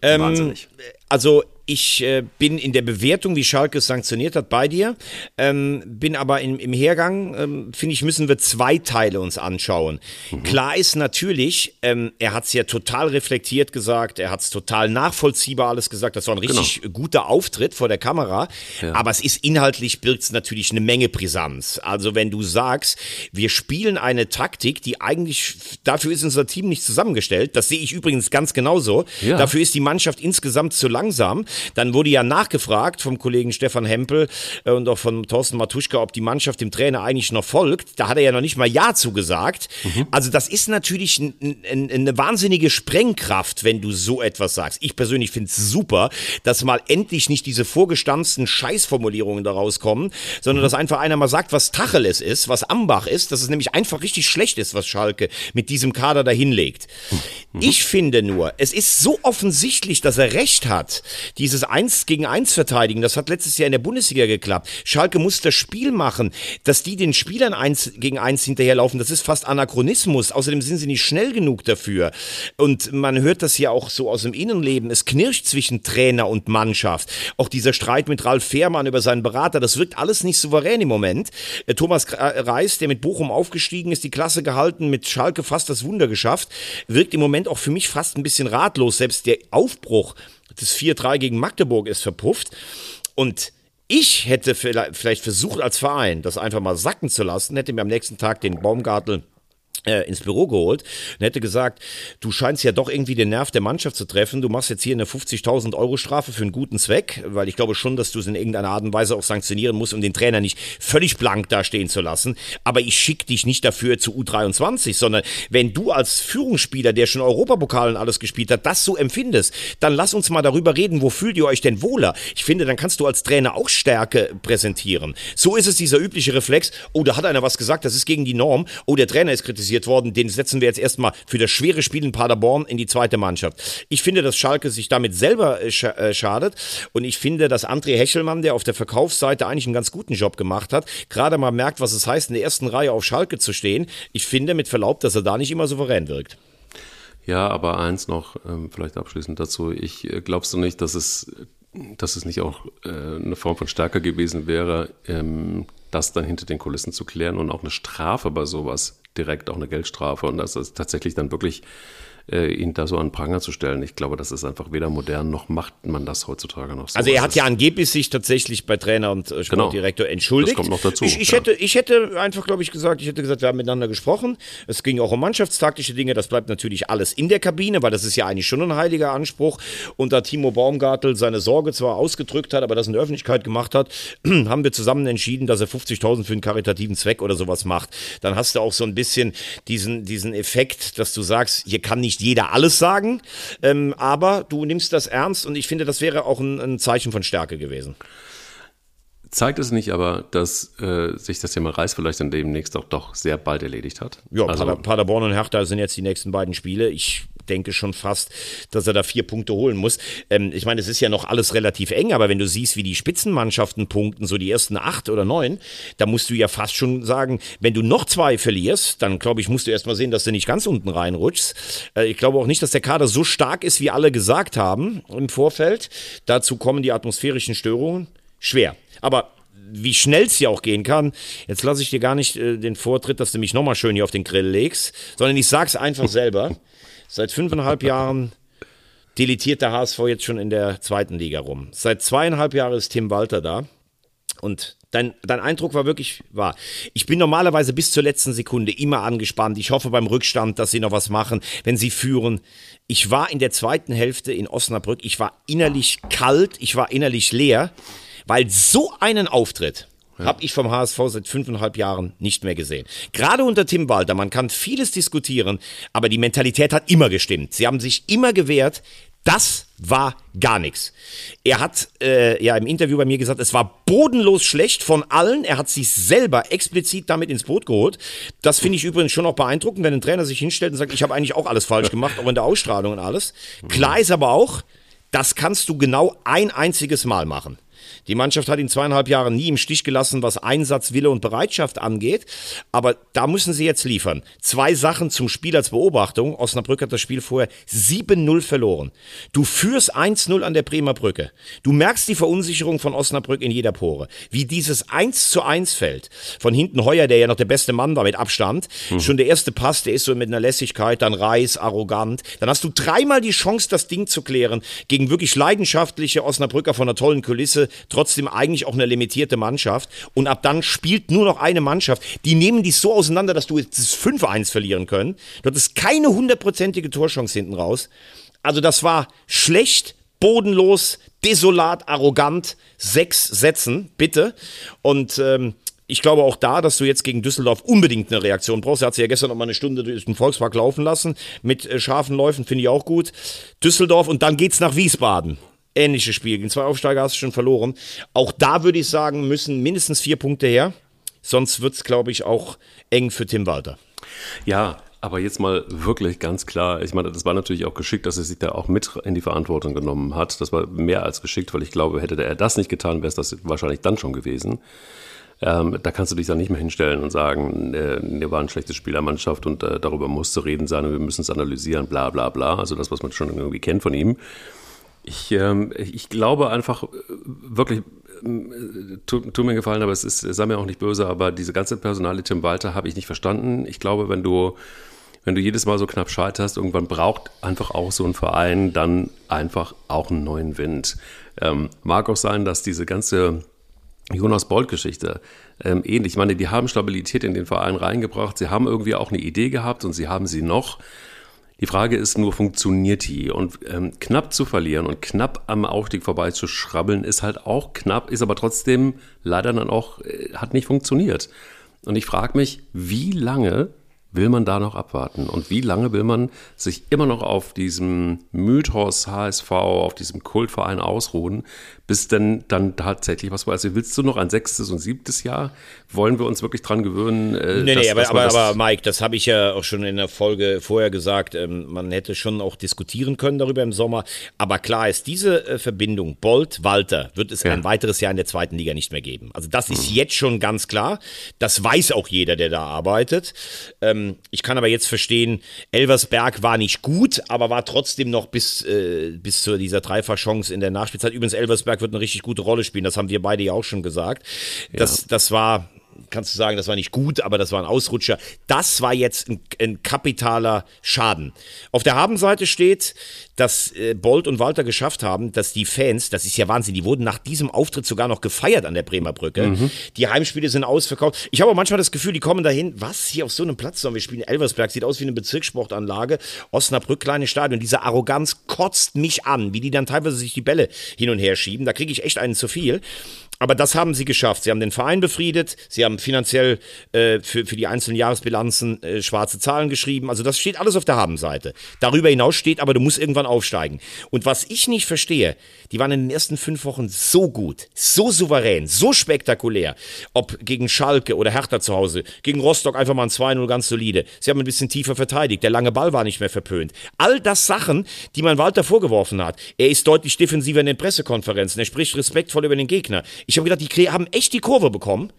ähm, wahnsinnig. Also ich äh, bin in der Bewertung, wie Schalke es sanktioniert hat, bei dir. Ähm, bin aber in, im Hergang, ähm, finde ich, müssen wir zwei Teile uns anschauen. Mhm. Klar ist natürlich, ähm, er hat es ja total reflektiert gesagt, er hat es total nachvollziehbar alles gesagt. Das war ein richtig genau. guter Auftritt vor der Kamera. Ja. Aber es ist inhaltlich, birgt es natürlich eine Menge Brisanz. Also wenn du sagst, wir spielen eine Taktik, die eigentlich, dafür ist unser Team nicht zusammengestellt. Das sehe ich übrigens ganz genauso. Ja. Dafür ist die Mannschaft insgesamt zu langsam. Dann wurde ja nachgefragt vom Kollegen Stefan Hempel äh, und auch von Thorsten Matuschka, ob die Mannschaft dem Trainer eigentlich noch folgt. Da hat er ja noch nicht mal Ja zugesagt. Mhm. Also das ist natürlich eine wahnsinnige Sprengkraft, wenn du so etwas sagst. Ich persönlich finde es super, dass mal endlich nicht diese vorgestanzten Scheißformulierungen daraus kommen, sondern mhm. dass einfach einer mal sagt, was Tacheles ist, was Ambach ist, dass es nämlich einfach richtig schlecht ist, was Schalke mit diesem Kader dahinlegt. Mhm. Ich finde nur, es ist so offensichtlich, dass er recht hat. Die dieses Eins gegen Eins verteidigen, das hat letztes Jahr in der Bundesliga geklappt. Schalke muss das Spiel machen, dass die den Spielern Eins gegen Eins hinterherlaufen, das ist fast Anachronismus. Außerdem sind sie nicht schnell genug dafür. Und man hört das ja auch so aus dem Innenleben. Es knirscht zwischen Trainer und Mannschaft. Auch dieser Streit mit Ralf Fehrmann über seinen Berater, das wirkt alles nicht souverän im Moment. Äh, Thomas Reis, der mit Bochum aufgestiegen ist, die Klasse gehalten, mit Schalke fast das Wunder geschafft, wirkt im Moment auch für mich fast ein bisschen ratlos. Selbst der Aufbruch das 4-3 gegen Magdeburg ist verpufft. Und ich hätte vielleicht versucht als Verein, das einfach mal sacken zu lassen, hätte mir am nächsten Tag den Baumgartel ins Büro geholt und hätte gesagt, du scheinst ja doch irgendwie den Nerv der Mannschaft zu treffen. Du machst jetzt hier eine 50.000 Euro Strafe für einen guten Zweck, weil ich glaube schon, dass du es in irgendeiner Art und Weise auch sanktionieren musst, um den Trainer nicht völlig blank dastehen zu lassen. Aber ich schicke dich nicht dafür zu U23, sondern wenn du als Führungsspieler, der schon Europapokalen alles gespielt hat, das so empfindest, dann lass uns mal darüber reden, wo fühlt ihr euch denn wohler? Ich finde, dann kannst du als Trainer auch Stärke präsentieren. So ist es dieser übliche Reflex, oh, da hat einer was gesagt, das ist gegen die Norm, oh, der Trainer ist kritisiert kritisiert worden. Den setzen wir jetzt erstmal für das schwere Spiel in Paderborn in die zweite Mannschaft. Ich finde, dass Schalke sich damit selber äh, äh, schadet. Und ich finde, dass André Hechelmann, der auf der Verkaufsseite eigentlich einen ganz guten Job gemacht hat, gerade mal merkt, was es heißt, in der ersten Reihe auf Schalke zu stehen. Ich finde mit Verlaub, dass er da nicht immer souverän wirkt. Ja, aber eins noch, ähm, vielleicht abschließend dazu. Ich äh, glaubst du nicht, dass es, dass es nicht auch eine Form von Stärke gewesen wäre, ähm, das dann hinter den Kulissen zu klären und auch eine Strafe bei sowas direkt auch eine Geldstrafe. Und das ist tatsächlich dann wirklich äh, ihn da so an Pranger zu stellen. Ich glaube, das ist einfach weder modern noch macht man das heutzutage noch so. Also er hat ja angeblich sich tatsächlich bei Trainer und äh, genau. Sportdirektor genau. entschuldigt. Das kommt noch dazu. Ich, ich ja. hätte, ich hätte einfach, glaube ich, gesagt, ich hätte gesagt, wir haben miteinander gesprochen. Es ging auch um mannschaftstaktische Dinge. Das bleibt natürlich alles in der Kabine, weil das ist ja eigentlich schon ein heiliger Anspruch. Und da Timo Baumgartel seine Sorge zwar ausgedrückt hat, aber das in der Öffentlichkeit gemacht hat, haben wir zusammen entschieden, dass er 50.000 für einen karitativen Zweck oder sowas macht. Dann hast du auch so ein bisschen diesen, diesen Effekt, dass du sagst, hier kann nicht jeder alles sagen, ähm, aber du nimmst das ernst und ich finde, das wäre auch ein, ein Zeichen von Stärke gewesen. Zeigt es nicht aber, dass äh, sich das Thema Reis vielleicht dann demnächst auch doch sehr bald erledigt hat? Ja, also, Pader, Paderborn und Hertha sind jetzt die nächsten beiden Spiele. Ich denke schon fast, dass er da vier Punkte holen muss. Ähm, ich meine, es ist ja noch alles relativ eng, aber wenn du siehst, wie die Spitzenmannschaften punkten, so die ersten acht oder neun, da musst du ja fast schon sagen, wenn du noch zwei verlierst, dann glaube ich, musst du erst mal sehen, dass du nicht ganz unten reinrutschst. Äh, ich glaube auch nicht, dass der Kader so stark ist, wie alle gesagt haben im Vorfeld. Dazu kommen die atmosphärischen Störungen. Schwer. Aber wie schnell es ja auch gehen kann, jetzt lasse ich dir gar nicht äh, den Vortritt, dass du mich nochmal schön hier auf den Grill legst, sondern ich sag's einfach selber. Seit fünfeinhalb Jahren deletiert der HSV jetzt schon in der zweiten Liga rum. Seit zweieinhalb Jahren ist Tim Walter da. Und dein, dein Eindruck war wirklich wahr. Ich bin normalerweise bis zur letzten Sekunde immer angespannt. Ich hoffe beim Rückstand, dass sie noch was machen, wenn sie führen. Ich war in der zweiten Hälfte in Osnabrück. Ich war innerlich kalt. Ich war innerlich leer. Weil so einen Auftritt ja. habe ich vom HSV seit fünfeinhalb Jahren nicht mehr gesehen. Gerade unter Tim Walter, man kann vieles diskutieren, aber die Mentalität hat immer gestimmt. Sie haben sich immer gewehrt. Das war gar nichts. Er hat äh, ja im Interview bei mir gesagt, es war bodenlos schlecht von allen. Er hat sich selber explizit damit ins Boot geholt. Das finde ich übrigens schon auch beeindruckend, wenn ein Trainer sich hinstellt und sagt, ich habe eigentlich auch alles falsch gemacht, auch in der Ausstrahlung und alles. Klar ist aber auch, das kannst du genau ein einziges Mal machen. Die Mannschaft hat ihn zweieinhalb Jahre nie im Stich gelassen, was Einsatz, Wille und Bereitschaft angeht. Aber da müssen sie jetzt liefern. Zwei Sachen zum Spiel als Beobachtung. Osnabrück hat das Spiel vorher 7-0 verloren. Du führst 1-0 an der Bremer Brücke. Du merkst die Verunsicherung von Osnabrück in jeder Pore. Wie dieses 1 zu 1 fällt. Von hinten Heuer, der ja noch der beste Mann war mit Abstand. Mhm. Schon der erste Pass, der ist so mit einer Lässigkeit, dann Reis, arrogant. Dann hast du dreimal die Chance, das Ding zu klären gegen wirklich leidenschaftliche Osnabrücker von einer tollen Kulisse trotzdem eigentlich auch eine limitierte Mannschaft. Und ab dann spielt nur noch eine Mannschaft. Die nehmen die so auseinander, dass du jetzt das 5-1 verlieren können. Du hattest keine hundertprozentige Torchance hinten raus. Also das war schlecht, bodenlos, desolat, arrogant. Sechs Sätzen, bitte. Und ähm, ich glaube auch da, dass du jetzt gegen Düsseldorf unbedingt eine Reaktion brauchst. Er hat sich ja gestern noch mal eine Stunde durch den Volkspark laufen lassen mit äh, scharfen Läufen, finde ich auch gut. Düsseldorf und dann geht's nach Wiesbaden ähnliches Spiel. Gegen zwei Aufsteiger hast du schon verloren. Auch da würde ich sagen, müssen mindestens vier Punkte her. Sonst wird es, glaube ich, auch eng für Tim Walter. Ja, aber jetzt mal wirklich ganz klar, ich meine, das war natürlich auch geschickt, dass er sich da auch mit in die Verantwortung genommen hat. Das war mehr als geschickt, weil ich glaube, hätte er das nicht getan, wäre es das wahrscheinlich dann schon gewesen. Ähm, da kannst du dich dann nicht mehr hinstellen und sagen, äh, wir waren ein schlechtes Spiel der Mannschaft und äh, darüber muss zu reden sein und wir müssen es analysieren, bla bla bla. Also das, was man schon irgendwie kennt von ihm. Ich, ähm, ich glaube einfach äh, wirklich, äh, tut, tut mir gefallen, aber es ist, sei mir auch nicht böse, aber diese ganze Personalie Tim Walter habe ich nicht verstanden. Ich glaube, wenn du, wenn du jedes Mal so knapp scheiterst, irgendwann braucht einfach auch so ein Verein dann einfach auch einen neuen Wind. Ähm, mag auch sein, dass diese ganze Jonas Bolt-Geschichte ähm, ähnlich. Ich meine, die haben Stabilität in den Verein reingebracht, sie haben irgendwie auch eine Idee gehabt und sie haben sie noch. Die Frage ist nur, funktioniert die? Und ähm, knapp zu verlieren und knapp am Aufstieg vorbei zu schrabbeln, ist halt auch knapp, ist aber trotzdem leider dann auch, äh, hat nicht funktioniert. Und ich frage mich, wie lange will man da noch abwarten? Und wie lange will man sich immer noch auf diesem Mythos HSV, auf diesem Kultverein ausruhen, bis denn dann tatsächlich was war? Also willst du noch ein sechstes und siebtes Jahr? Wollen wir uns wirklich dran gewöhnen? Äh, nee, dass, nee, aber, aber, aber Mike, das habe ich ja auch schon in der Folge vorher gesagt. Ähm, man hätte schon auch diskutieren können darüber im Sommer. Aber klar ist, diese äh, Verbindung Bolt-Walter wird es ja. ein weiteres Jahr in der zweiten Liga nicht mehr geben. Also das ist mhm. jetzt schon ganz klar. Das weiß auch jeder, der da arbeitet. Ähm, ich kann aber jetzt verstehen, Elversberg war nicht gut, aber war trotzdem noch bis, äh, bis zu dieser Dreifachchance in der Nachspielzeit. Übrigens, Elversberg wird eine richtig gute Rolle spielen. Das haben wir beide ja auch schon gesagt. Das, ja. das war kannst du sagen, das war nicht gut, aber das war ein Ausrutscher. Das war jetzt ein, ein kapitaler Schaden. Auf der Habenseite steht, dass äh, Bolt und Walter geschafft haben, dass die Fans, das ist ja Wahnsinn, die wurden nach diesem Auftritt sogar noch gefeiert an der Bremer Brücke. Mhm. Die Heimspiele sind ausverkauft. Ich habe auch manchmal das Gefühl, die kommen dahin, was, hier auf so einem Platz sollen wir spielen? Elversberg sieht aus wie eine Bezirkssportanlage. Osnabrück, kleines Stadion. Diese Arroganz kotzt mich an, wie die dann teilweise sich die Bälle hin und her schieben. Da kriege ich echt einen zu viel. Aber das haben sie geschafft. Sie haben den Verein befriedet, sie haben finanziell äh, für, für die einzelnen Jahresbilanzen äh, schwarze Zahlen geschrieben. Also das steht alles auf der Habenseite. Darüber hinaus steht aber, du musst irgendwann aufsteigen. Und was ich nicht verstehe, die waren in den ersten fünf Wochen so gut, so souverän, so spektakulär. Ob gegen Schalke oder Hertha zu Hause, gegen Rostock einfach mal ein 2-0 ganz solide. Sie haben ein bisschen tiefer verteidigt, der lange Ball war nicht mehr verpönt. All das Sachen, die man Walter vorgeworfen hat. Er ist deutlich defensiver in den Pressekonferenzen, er spricht respektvoll über den Gegner. Ich habe gedacht, die haben echt die Kurve bekommen.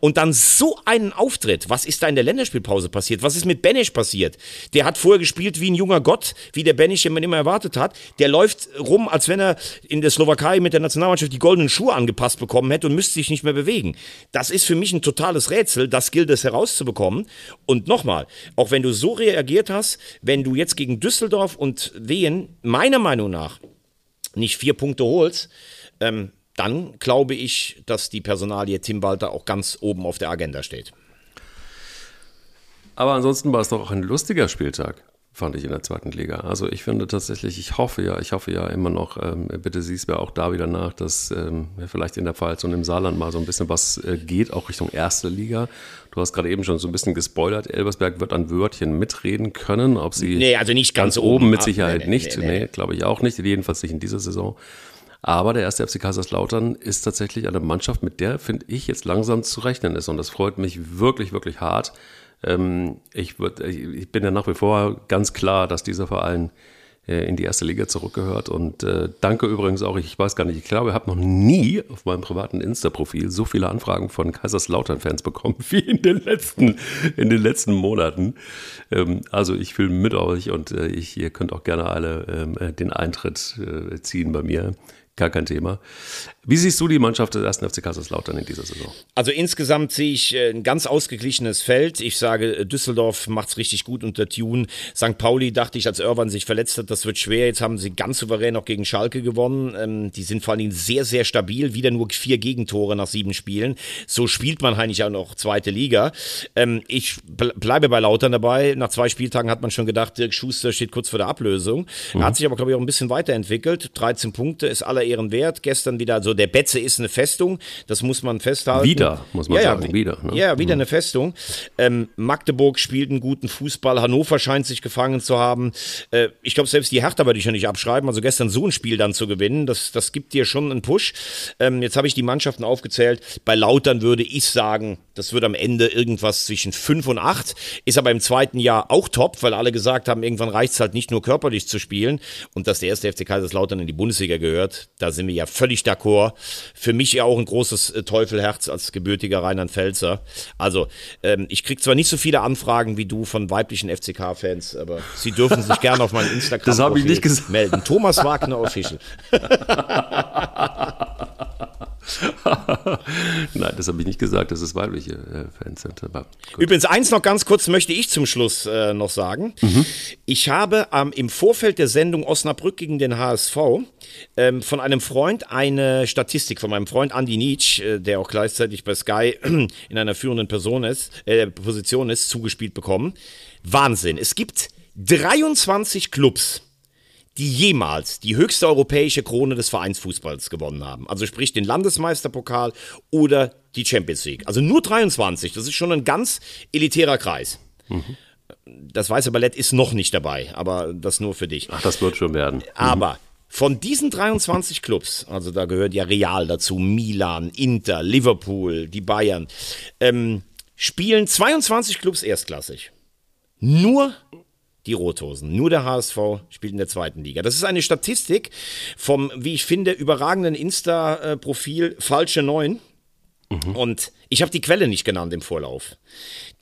Und dann so einen Auftritt. Was ist da in der Länderspielpause passiert? Was ist mit Benisch passiert? Der hat vorher gespielt wie ein junger Gott, wie der Benisch, den man immer erwartet hat. Der läuft rum, als wenn er in der Slowakei mit der Nationalmannschaft die goldenen Schuhe angepasst bekommen hätte und müsste sich nicht mehr bewegen. Das ist für mich ein totales Rätsel. Das gilt es herauszubekommen. Und nochmal, auch wenn du so reagiert hast, wenn du jetzt gegen Düsseldorf und Wehen meiner Meinung nach nicht vier Punkte holst, ähm, dann glaube ich, dass die Personalie Tim Walter auch ganz oben auf der Agenda steht. Aber ansonsten war es doch auch ein lustiger Spieltag, fand ich in der zweiten Liga. Also ich finde tatsächlich, ich hoffe ja, ich hoffe ja immer noch, ähm, bitte siehst mir auch da wieder nach, dass ähm, vielleicht in der Pfalz und im Saarland mal so ein bisschen was äh, geht, auch Richtung erste Liga. Du hast gerade eben schon so ein bisschen gespoilert. Elbersberg wird an Wörtchen mitreden können, ob sie. Nee, also nicht ganz, ganz oben, mit Sicherheit nee, nee, nicht. Nee, nee glaube ich auch nicht. Jedenfalls nicht in dieser Saison. Aber der erste FC Kaiserslautern ist tatsächlich eine Mannschaft, mit der, finde ich, jetzt langsam zu rechnen ist. Und das freut mich wirklich, wirklich hart. Ähm, ich, würd, ich bin ja nach wie vor ganz klar, dass dieser Verein äh, in die erste Liga zurückgehört. Und äh, danke übrigens auch, ich weiß gar nicht, ich glaube, ich habe noch nie auf meinem privaten Insta-Profil so viele Anfragen von Kaiserslautern-Fans bekommen wie in den letzten, in den letzten Monaten. Ähm, also ich fühle mit euch und äh, ich, ihr könnt auch gerne alle ähm, äh, den Eintritt äh, ziehen bei mir gar kein Thema. Wie siehst du die Mannschaft des 1. FC Kaiserslautern in dieser Saison? Also insgesamt sehe ich äh, ein ganz ausgeglichenes Feld. Ich sage, äh, Düsseldorf macht es richtig gut unter Tune. St. Pauli dachte ich, als Irwan sich verletzt hat, das wird schwer. Jetzt haben sie ganz souverän auch gegen Schalke gewonnen. Ähm, die sind vor allen Dingen sehr, sehr stabil. Wieder nur vier Gegentore nach sieben Spielen. So spielt man eigentlich auch noch zweite Liga. Ähm, ich bleibe bei Lautern dabei. Nach zwei Spieltagen hat man schon gedacht, Dirk Schuster steht kurz vor der Ablösung. Mhm. Er hat sich aber, glaube ich, auch ein bisschen weiterentwickelt. 13 Punkte ist aller Ehren wert. Gestern wieder, also der Betze ist eine Festung, das muss man festhalten. Wieder, muss man ja, sagen, ja, wieder. Ne? Ja, wieder mhm. eine Festung. Ähm, Magdeburg spielt einen guten Fußball, Hannover scheint sich gefangen zu haben. Äh, ich glaube, selbst die Hertha würde ich ja nicht abschreiben, also gestern so ein Spiel dann zu gewinnen, das, das gibt dir schon einen Push. Ähm, jetzt habe ich die Mannschaften aufgezählt. Bei Lautern würde ich sagen, das wird am Ende irgendwas zwischen 5 und 8. Ist aber im zweiten Jahr auch top, weil alle gesagt haben, irgendwann reicht es halt nicht nur körperlich zu spielen. Und dass der erste FC Kaiserslautern in die Bundesliga gehört, da sind wir ja völlig d'accord. Für mich ja auch ein großes äh, Teufelherz als gebürtiger Rheinland-Pfälzer. Also, ähm, ich kriege zwar nicht so viele Anfragen wie du von weiblichen FCK-Fans, aber sie dürfen sich gerne auf meinen Instagram das ich nicht gesagt. melden. Thomas Wagner Official. Nein, das habe ich nicht gesagt, dass es weibliche äh, Fans sind. Übrigens, eins noch ganz kurz möchte ich zum Schluss äh, noch sagen. Mhm. Ich habe ähm, im Vorfeld der Sendung Osnabrück gegen den HSV ähm, von einem Freund eine Statistik, von meinem Freund Andy Nietzsch, äh, der auch gleichzeitig bei Sky in einer führenden Person ist, äh, Position ist, zugespielt bekommen. Wahnsinn. Es gibt 23 Clubs die jemals die höchste europäische Krone des Vereinsfußballs gewonnen haben. Also sprich den Landesmeisterpokal oder die Champions League. Also nur 23, das ist schon ein ganz elitärer Kreis. Mhm. Das Weiße Ballett ist noch nicht dabei, aber das nur für dich. Ach, das wird schon werden. Mhm. Aber von diesen 23 Clubs, also da gehört ja Real dazu, Milan, Inter, Liverpool, die Bayern, ähm, spielen 22 Clubs erstklassig. Nur die Rothosen. Nur der HSV spielt in der zweiten Liga. Das ist eine Statistik vom, wie ich finde, überragenden Insta-Profil Falsche Neun. Mhm. Und Ich habe die Quelle nicht genannt im Vorlauf.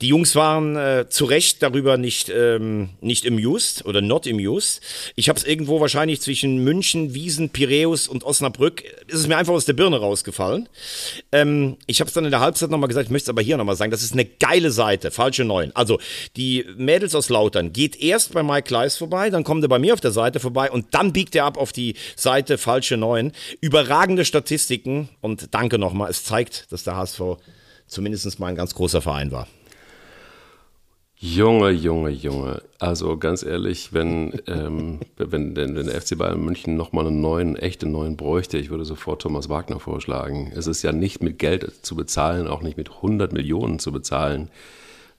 Die Jungs waren äh, zu Recht darüber nicht, ähm, nicht amused oder not amused. Ich habe es irgendwo wahrscheinlich zwischen München, Wiesen, Piräus und Osnabrück, ist es mir einfach aus der Birne rausgefallen. Ähm, ich habe es dann in der Halbzeit nochmal gesagt, ich möchte es aber hier nochmal sagen, das ist eine geile Seite, falsche Neun. Also die Mädels aus Lautern geht erst bei Mike Kleiss vorbei, dann kommt er bei mir auf der Seite vorbei und dann biegt er ab auf die Seite falsche Neun. Überragende Statistiken und danke nochmal, es zeigt, dass der HSV zumindest mal ein ganz großer Verein war. Junge, Junge, Junge. Also ganz ehrlich, wenn, ähm, wenn, wenn, der FC Bayern München nochmal einen neuen, echten neuen bräuchte, ich würde sofort Thomas Wagner vorschlagen. Es ist ja nicht mit Geld zu bezahlen, auch nicht mit 100 Millionen zu bezahlen,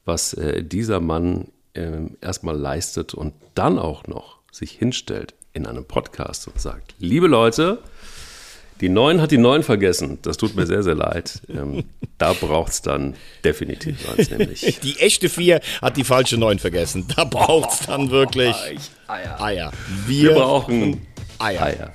was äh, dieser Mann äh, erstmal leistet und dann auch noch sich hinstellt in einem Podcast und sagt, liebe Leute, die Neun hat die Neun vergessen. Das tut mir sehr, sehr leid. Ähm, da braucht es dann definitiv eins, nämlich. Die echte Vier hat die falsche Neun vergessen. Da braucht es dann wirklich Eier. Eier. Wir, Wir brauchen Eier. Eier.